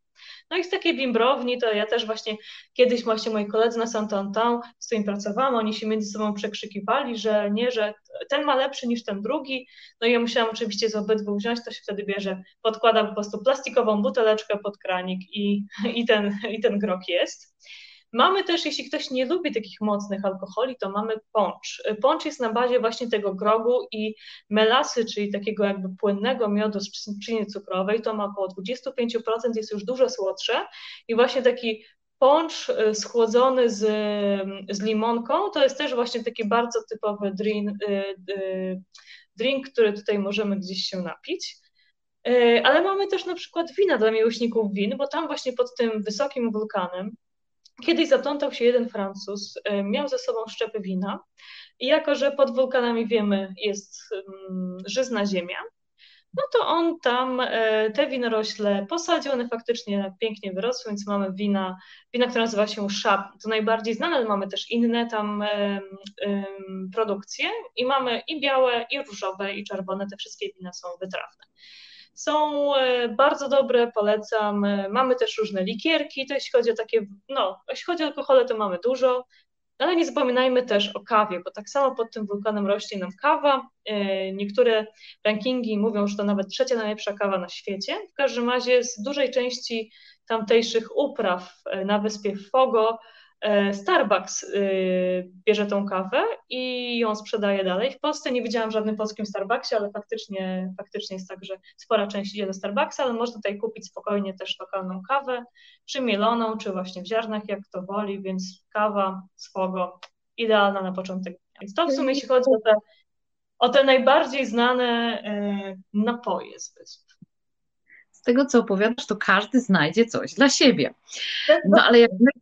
No i z takiej bimbrowni to ja też właśnie kiedyś właśnie moi koledzy na Santantan, z którymi pracowałam, oni się między sobą przekrzykiwali, że nie, że ten ma lepszy niż ten drugi. No i ja musiałam oczywiście z obydwu wziąć, to się wtedy bierze, podkładam po prostu plastikową buteleczkę pod kranik i, i, ten, i ten grok jest. Mamy też, jeśli ktoś nie lubi takich mocnych alkoholi, to mamy poncz. Poncz jest na bazie właśnie tego grogu i melasy, czyli takiego jakby płynnego miodu z trzciny cukrowej, to ma około 25%, jest już dużo słodsze i właśnie taki poncz y, schłodzony z, z limonką, to jest też właśnie taki bardzo typowy drink, y, y, drink, który tutaj możemy gdzieś się napić. Ale mamy też na przykład wina dla miłośników win, bo tam właśnie pod tym wysokim wulkanem Kiedyś zaplątał się jeden Francuz, y, miał ze sobą szczepy wina i jako, że pod wulkanami wiemy jest mm, żyzna ziemia, no to on tam y, te winorośle posadził, one faktycznie pięknie wyrosły, więc mamy wina, wina, która nazywa się Szap, to najbardziej znane, ale mamy też inne tam produkcje i mamy i białe, i różowe, i czerwone, te wszystkie wina są wytrawne. Są e, bardzo dobre, polecam. E, mamy też różne likierki, to jeśli chodzi o takie, no, jeśli chodzi o alkohole, to mamy dużo. Ale nie zapominajmy też o kawie, bo tak samo pod tym wulkanem rośnie nam kawa. E, niektóre rankingi mówią, że to nawet trzecia najlepsza kawa na świecie. W każdym razie z dużej części tamtejszych upraw na wyspie Fogo Starbucks y, bierze tą kawę i ją sprzedaje dalej. W Polsce nie widziałam w żadnym polskim Starbucksie, ale faktycznie, faktycznie jest tak, że spora część idzie do Starbucksa, ale można tutaj kupić spokojnie też lokalną kawę, czy mieloną, czy właśnie w ziarnach, jak to woli, więc kawa, swogo idealna na początek dnia. Więc to w sumie jeśli chodzi o te, o te najbardziej znane napoje z wysp. Z tego, co opowiadasz, to każdy znajdzie coś dla siebie. No ale jak my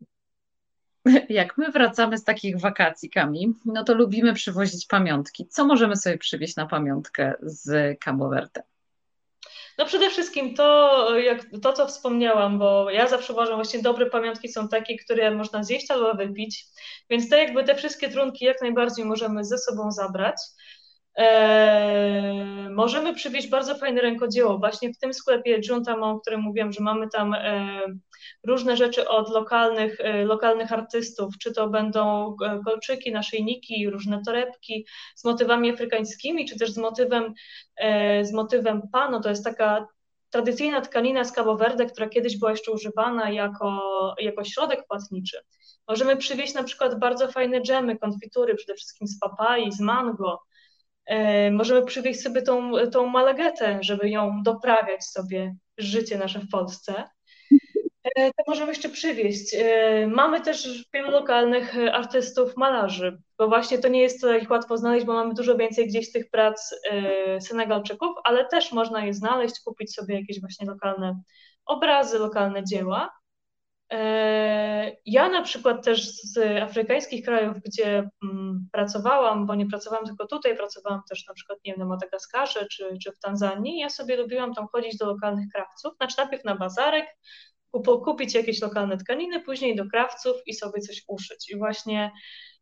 [LAUGHS] jak my wracamy z takich wakacji, Kami, no to lubimy przywozić pamiątki. Co możemy sobie przywieźć na pamiątkę z Cabo Verde? No przede wszystkim to, jak, to, co wspomniałam, bo ja zawsze uważam, właśnie dobre pamiątki są takie, które można zjeść albo wypić, więc te jakby te wszystkie trunki jak najbardziej możemy ze sobą zabrać. Eee, możemy przywieźć bardzo fajne rękodzieło. Właśnie w tym sklepie Juntama, o którym mówiłam, że mamy tam e, różne rzeczy od lokalnych, e, lokalnych artystów, czy to będą e, kolczyki, naszyjniki, różne torebki z motywami afrykańskimi, czy też z motywem, e, z motywem pano. To jest taka tradycyjna tkanina z Cabo Verde, która kiedyeix była jeszcze używana jako, jako środek płatniczy. Możemy przywieźć na przykład bardzo fajne dżemy, konfitury, przede wszystkim z papai, z mango, możemy przywieźć sobie tą, tą malagetę, żeby ją doprawiać sobie życie nasze w Polsce. E, to możemy jeszcze przywieźć. E, mamy też wielu lokalnych artystów, malarzy, bo właśnie to nie jest ich łatwo znaleźć, bo mamy dużo więcej gdzieś tych prac Senegalczyków, ale też można je znaleźć, kupić sobie jakieś właśnie lokalne obrazy, lokalne dzieła. E, ja na przykład też z afrykańskich krajów, gdzie mm, pracowałam, bo nie pracowałam tylko tutaj, pracowałam też na przykład nie wiem, na Madagaskarze czy, czy w Tanzanii, ja sobie lubiłam tam chodzić do lokalnych krawców, znaczy najpierw na bazarek, kupić jakieś lokalne tkaniny, później do krawców i sobie coś uszyć. I właśnie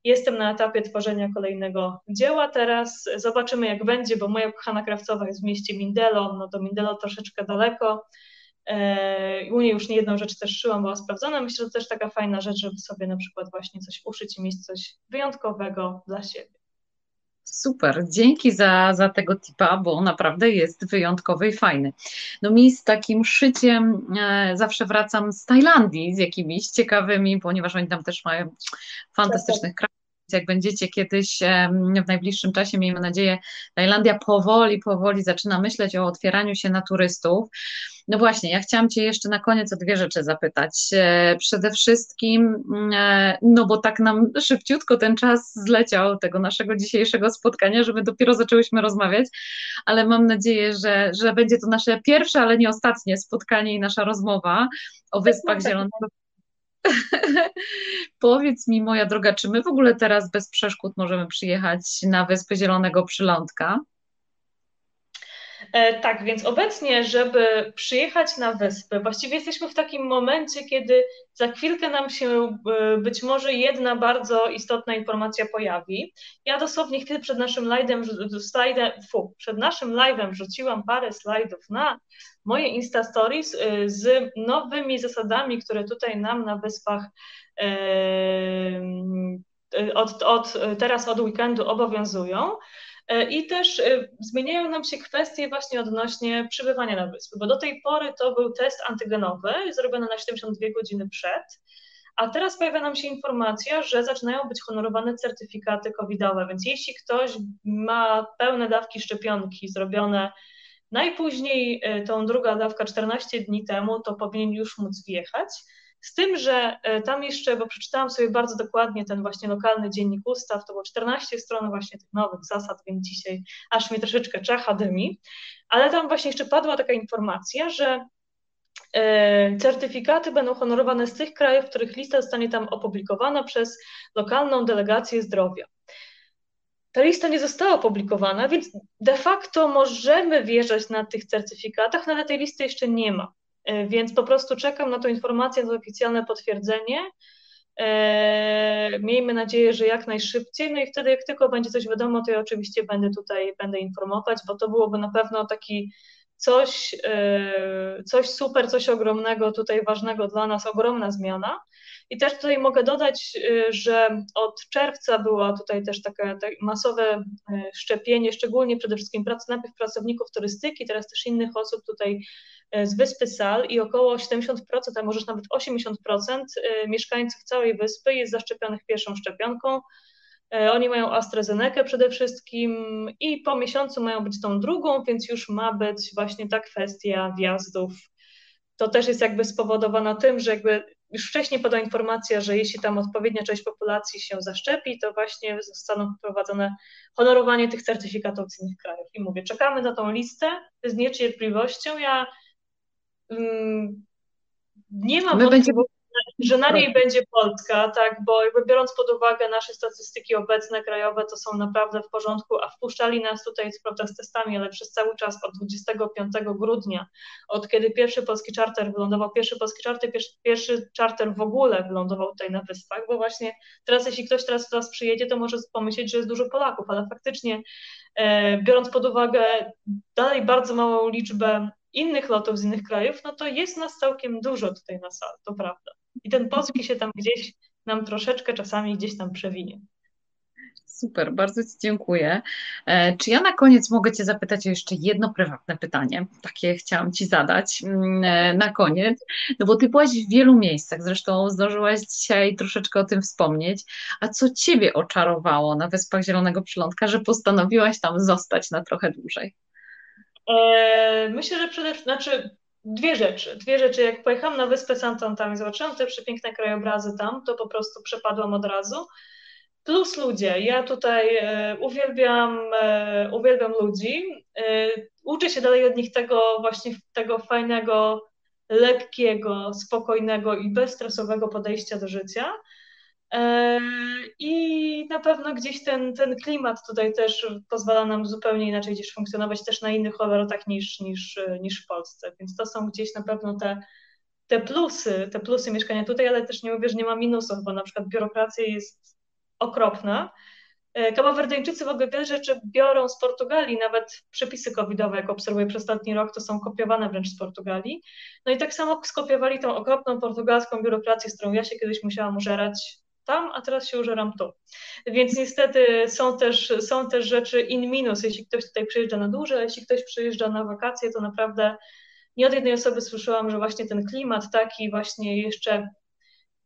jestem na etapie tworzenia kolejnego dzieła teraz. Zobaczymy jak będzie, bo moja kochana krawcowa jest w mieście Mindelo, no do Mindelo troszeczkę daleko, u niej już nie jedną rzecz też szyłam, była sprawdzona. Myślę, że to też taka fajna rzecz, żeby sobie na przykład właśnie coś uszyć i mieć coś wyjątkowego dla siebie. Super, dzięki za, za tego tipa, bo naprawdę jest wyjątkowy i fajny. No mi z takim szyciem e, zawsze wracam z Tajlandii, z jakimiś ciekawymi, ponieważ oni tam też mają fantastycznych krajów jak będziecie kiedyś w najbliższym czasie, miejmy nadzieję, Tajlandia powoli, powoli zaczyna myśleć o otwieraniu się na turystów. No właśnie, ja chciałam Cię jeszcze na koniec o dwie rzeczy zapytać. E, przede wszystkim, e, no bo tak nam szybciutko ten czas zleciał tego naszego dzisiejszego spotkania, że my dopiero zaczęłyśmy rozmawiać, ale mam nadzieję, że, że będzie to nasze pierwsze, ale nie ostatnie spotkanie i nasza rozmowa o Wyspach Zielonego [LAUGHS] Powiedz mi, moja droga, czy my w ogóle teraz bez przeszkód możemy przyjechać na Wyspę Zielonego Przylądka? E, tak, więc obecnie, żeby przyjechać na wyspę, właściwie jesteśmy w takim momencie, kiedy za chwilkę nam się e, być może jedna bardzo istotna informacja pojawi. Ja dosłownie chwilę przed naszym live'em, slajdem, fu, przed naszym live'em wrzuciłam parę slajdów na moje Insta Stories e, z nowymi zasadami, które tutaj nam na wyspach od, od, teraz od weekendu obowiązują. E, I też e, zmieniają nam się kwestie właśnie odnośnie przybywania na wyspy, bo do tej pory to był test antygenowy zrobiony na 72 godziny przed, a teraz pojawia nam się informacja, że zaczynają być honorowane certyfikaty covidowe, więc jeśli ktoś ma pełne dawki szczepionki zrobione najpóźniej e, tą drugą dawkę 14 dni temu, to powinien już móc wjechać. Z tym, że e, tam jeszcze, bo przeczytałam sobie bardzo dokładnie ten właśnie lokalny dziennik ustaw, to było 14 stron właśnie tych nowych zasad, więc dzisiaj aż mnie troszeczkę czacha dymi, ale tam właśnie jeszcze padła taka informacja, że e, certyfikaty będą honorowane z tych krajów, w których lista zostanie tam opublikowana przez lokalną delegację zdrowia. Ta lista nie została opublikowana, więc de facto możemy wjeżdżać na tych certyfikatach, no ale tej listy jeszcze nie ma. E, więc po prostu czekam na tą informację, na to oficjalne potwierdzenie. E, miejmy nadzieję, że jak najszybciej, no i wtedy jak tylko będzie coś wiadomo, to ja oczywiście będę tutaj, będę informować, bo to byłoby na pewno taki coś, e, coś super, coś ogromnego, tutaj ważnego dla nas, ogromna zmiana. I też tutaj mogę dodać, że od czerwca było tutaj też takie, masowe szczepienie, szczególnie przede wszystkim prac, najpierw pracowników turystyki, teraz też innych osób tutaj E, z wyspy Sal i około 70%, a może nawet 80% e, mieszkańców całej wyspy jest zaszczepionych pierwszą szczepionką. Oni mają AstraZeneca przede wszystkim i po miesiącu mają być tą drugą, więc już ma być właśnie ta kwestia wjazdów. To też jest jakby spowodowana tym, że jakby już wcześniej podał informację, że jeśli tam odpowiednia część populacji się zaszczepi, to właśnie zostaną wprowadzone honorowanie tych certyfikatów z innych krajów. I mówię, czekamy na tą listę z niecierpliwością. Ja mm, nie mam wątpliwości, że na niej będzie Polska, tak, bo jakby biorąc pod uwagę nasze statystyki obecne, krajowe, to są naprawdę w porządku, a wpuszczali nas tutaj prawda, z testami, ale przez cały czas od 25 grudnia, od kiedy pierwszy polski charter wylądował, pierwszy polski charter, pierwszy, pierwszy charter w ogóle wylądował tutaj na Wyspach, bo właśnie teraz, jeśli ktoś teraz do nas przyjedzie, to może pomyśleć, że jest dużo Polaków, ale faktycznie e, biorąc pod uwagę dalej bardzo małą liczbę innych lotów z innych krajów, no to jest nas całkiem dużo tutaj na sali, to prawda. I ten polski się tam gdzieś nam troszeczkę czasami gdzieś tam przewinie. Super, bardzo Ci dziękuję. E, czy ja na koniec mogę Cię zapytać o jeszcze jedno prywatne pytanie? Takie chciałam Ci zadać mm, e, na koniec, no bo Ty byłaś w wielu miejscach, zresztą zdążyłaś dzisiaj troszeczkę o tym wspomnieć. A co Ciebie oczarowało na Wyspach Zielonego Przylądka, że postanowiłaś tam zostać na trochę dłużej? E, myślę, że przede wszystkim, znaczy dwie rzeczy. Dwie rzeczy. Jak pojechałam na wyspę Santantam i zobaczyłam te przepiękne krajobrazy tam, to po prostu przepadłam od razu. Plus ludzie. Ja tutaj e, uwielbiam, e, uwielbiam ludzi. E, uczę się dalej od nich tego właśnie tego fajnego, lekkiego, spokojnego i bezstresowego podejścia do życia. E, I na pewno gdzieś ten, ten klimat tutaj też pozwala nam zupełnie inaczej gdzieś funkcjonować też na innych obrotach niż, niż, niż w Polsce. Więc to są gdzieś na pewno te, te plusy, te plusy mieszkania tutaj, ale też nie mówię, że nie ma minusów, bo na przykład biurokracja jest okropna. E, Kabawerdyńczycy w ogóle wiele rzeczy biorą z Portugalii, nawet przepisy covidowe, jak obserwuję przez ostatni rok, to są kopiowane wręcz z Portugalii. No i tak samo skopiowali tą okropną portugalską biurokrację, z którą ja się kiedyś musiałam użerać tam, a teraz się użeram tu. Więc niestety są też, są też rzeczy in minus, jeśli ktoś tutaj przyjeżdża na dłużej, jeśli ktoś przyjeżdża na wakacje, to naprawdę nie od jednej osoby słyszałam, że właśnie ten klimat taki właśnie jeszcze,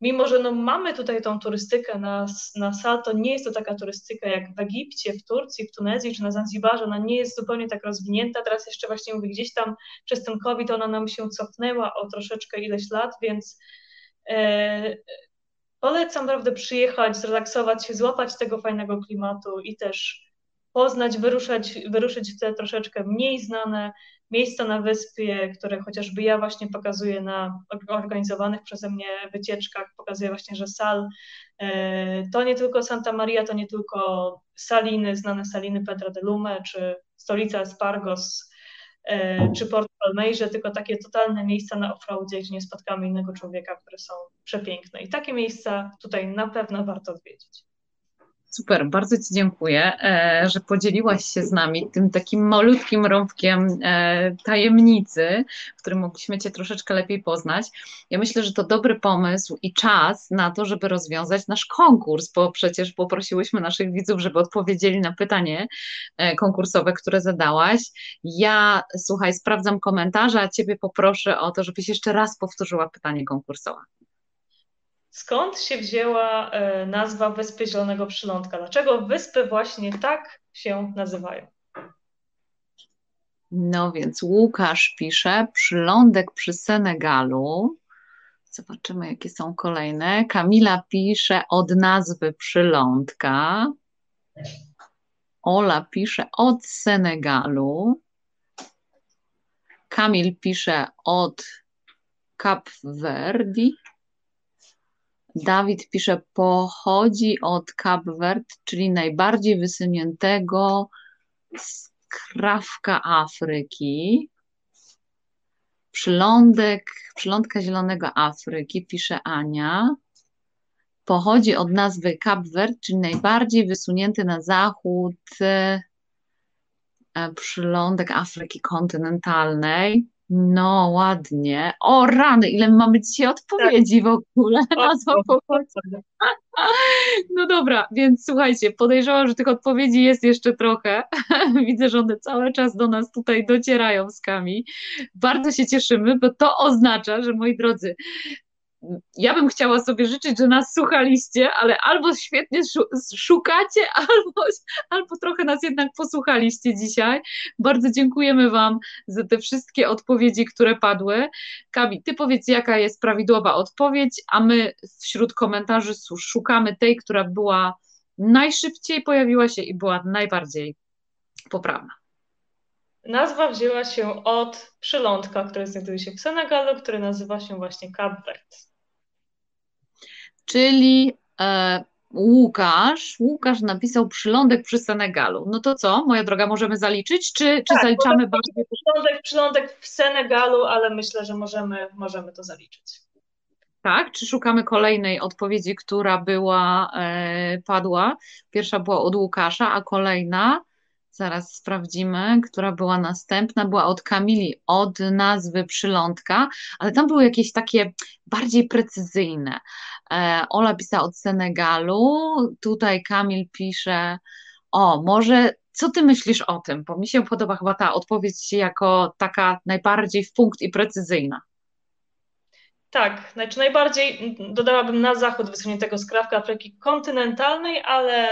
mimo że no mamy tutaj tą turystykę na, na sal, to nie jest to taka turystyka jak w Egipcie, w Turcji, w Tunezji czy na Zanzibarze, ona nie jest zupełnie tak rozwinięta, teraz jeszcze właśnie mówię, gdzieś tam przez ten COVID ona nam się cofnęła o troszeczkę ileś lat, więc e, polecam naprawdę przyjechać, zrelaksować się, złapać tego fajnego klimatu i też poznać, wyruszać, wyruszyć w te troszeczkę mniej znane miejsca na wyspie, które chociażby ja właśnie pokazuję na organizowanych przeze mnie wycieczkach, pokazuję właśnie, że Sal e, to nie tylko Santa Maria, to nie tylko Saliny, znane Saliny Petra de Lume, czy stolica Espargos, E, czy Port Palmejrze, tylko takie totalne miejsca na offroadzie, gdzie nie spotkamy innego człowieka, które są przepiękne. I takie miejsca tutaj na pewno warto odwiedzić. Super, bardzo Ci dziękuję, e, że podzieliłaś się z nami tym takim malutkim rąbkiem e, tajemnicy, w którym mogliśmy Cię troszeczkę lepiej poznać. Ja myślę, że to dobry pomysł i czas na to, żeby rozwiązać nasz konkurs, bo przecież poprosiłyśmy naszych widzów, żeby odpowiedzieli na pytanie e, konkursowe, które zadałaś. Ja, słuchaj, sprawdzam komentarze, a Ciebie poproszę o to, żebyś jeszcze raz powtórzyła pytanie konkursowe. Skąd się wzięła e, nazwa Wyspy Zielonego Przylądka? Dlaczego wyspy właśnie tak się nazywają? No więc Łukasz pisze, przylądek przy Senegalu. Zobaczymy, jakie są kolejne. Kamila pisze od nazwy przylądka. Ola pisze od Senegalu. Kamil pisze od Kap Verdi. Dawid pisze, pochodzi od Cap Verde, czyli najbardziej wysuniętego skrawka Afryki. Przylądek, przylądka Zielonego Afryki, pisze Ania. Pochodzi od nazwy Cap Verde, czyli najbardziej wysunięty na zachód e, przylądek Afryki kontynentalnej. No, ładnie. O, rany, ile mamy dzisiaj odpowiedzi tak. w ogóle [LAUGHS] na No dobra, więc słuchajcie, podejrzewam, że tych odpowiedzi jest jeszcze trochę. [LAUGHS] Widzę, że one cały czas do nas tutaj docierają z Kami. Bardzo się cieszymy, bo to oznacza, że moi drodzy, ja bym chciała sobie życzyć, że nas słuchaliście, ale albo świetnie szukacie, [LAUGHS] albo, albo trochę nas jednak posłuchaliście dzisiaj. Bardzo dziękujemy Wam za te wszystkie odpowiedzi, które padły. Kabi, Ty powiedz, jaka jest prawidłowa odpowiedź, a my wśród komentarzy szukamy tej, która była najszybciej pojawiła się i była najbardziej poprawna. Nazwa wzięła się od przylądka, który znajduje się w Senegalu, który nazywa się właśnie Cap Verde. Czyli e, Łukasz, Łukasz napisał przylądek przy Senegalu. No to co, moja droga, możemy zaliczyć, czy, czy tak, zaliczamy bardziej? Przylądek, przylądek w Senegalu, ale myślę, że możemy, możemy to zaliczyć. Tak, czy szukamy kolejnej odpowiedzi, która była, e, padła? Pierwsza była od Łukasza, a kolejna Zaraz sprawdzimy, która była następna. Była od Kamili, od nazwy przylądka, ale tam były jakieś takie bardziej precyzyjne. E, Ola pisała od Senegalu, tutaj Kamil pisze, o, może co ty myślisz o tym? Bo mi się podoba chyba ta odpowiedź jako taka najbardziej w punkt i precyzyjna. Tak, znaczy najbardziej dodałabym na zachód wysuniętego skrawka Afryki kontynentalnej, ale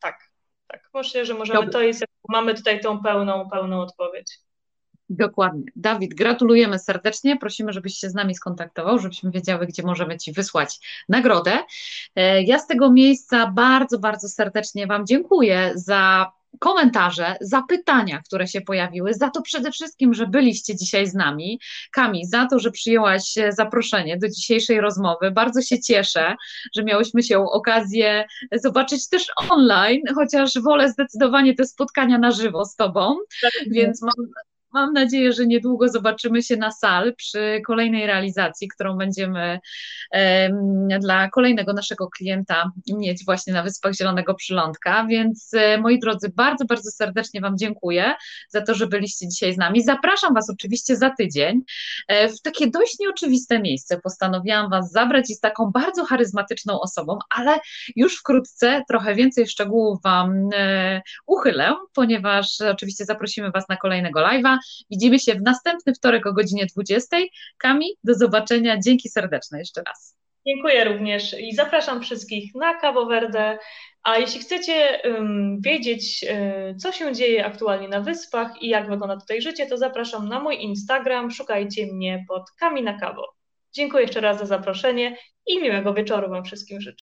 tak, tak, myślę, że możemy, Dobry. to jest, mamy tutaj tą pełną, pełną odpowiedź. Dokładnie. Dawid, gratulujemy serdecznie. Prosimy, żebyś się z nami skontaktował, żebyśmy wiedziały, gdzie możemy Ci wysłać nagrodę. E, ja z tego miejsca bardzo, bardzo serdecznie Wam dziękuję za komentarze, zapytania, które się pojawiły, za to przede wszystkim, że byliście dzisiaj z nami. Kami, za to, że przyjęłaś zaproszenie do dzisiejszej rozmowy. Bardzo się cieszę, że miałyśmy się okazję zobaczyć też online, chociaż wolę zdecydowanie te spotkania na żywo z Tobą, tak, więc mam Mam nadzieję, że niedługo zobaczymy się na sal przy kolejnej realizacji, którą będziemy dla kolejnego naszego klienta mieć właśnie na Wyspach Zielonego Przylądka. Więc e, moi drodzy, bardzo, bardzo serdecznie Wam dziękuję za to, że byliście dzisiaj z nami. Zapraszam Was oczywiście za tydzień e, w takie dość nieoczywiste miejsce. Postanowiłam Was zabrać i z taką bardzo charyzmatyczną osobą, ale już wkrótce trochę więcej szczegółów Wam e, uchylę, ponieważ oczywiście zaprosimy Was na kolejnego live'a. Widzimy się w następny wtorek o godzinie 20. Kami, do zobaczenia. Dzięki serdeczne jeszcze raz. Dziękuję również i zapraszam wszystkich na Cabo Verde. A jeśli chcecie um, wiedzieć, um, co się dzieje aktualnie na wyspach i jak wygląda tutaj życie, to zapraszam na mój Instagram. Szukajcie mnie pod Kami na Cabo. Dziękuję jeszcze raz za zaproszenie i miłego wieczoru Wam wszystkim życzę.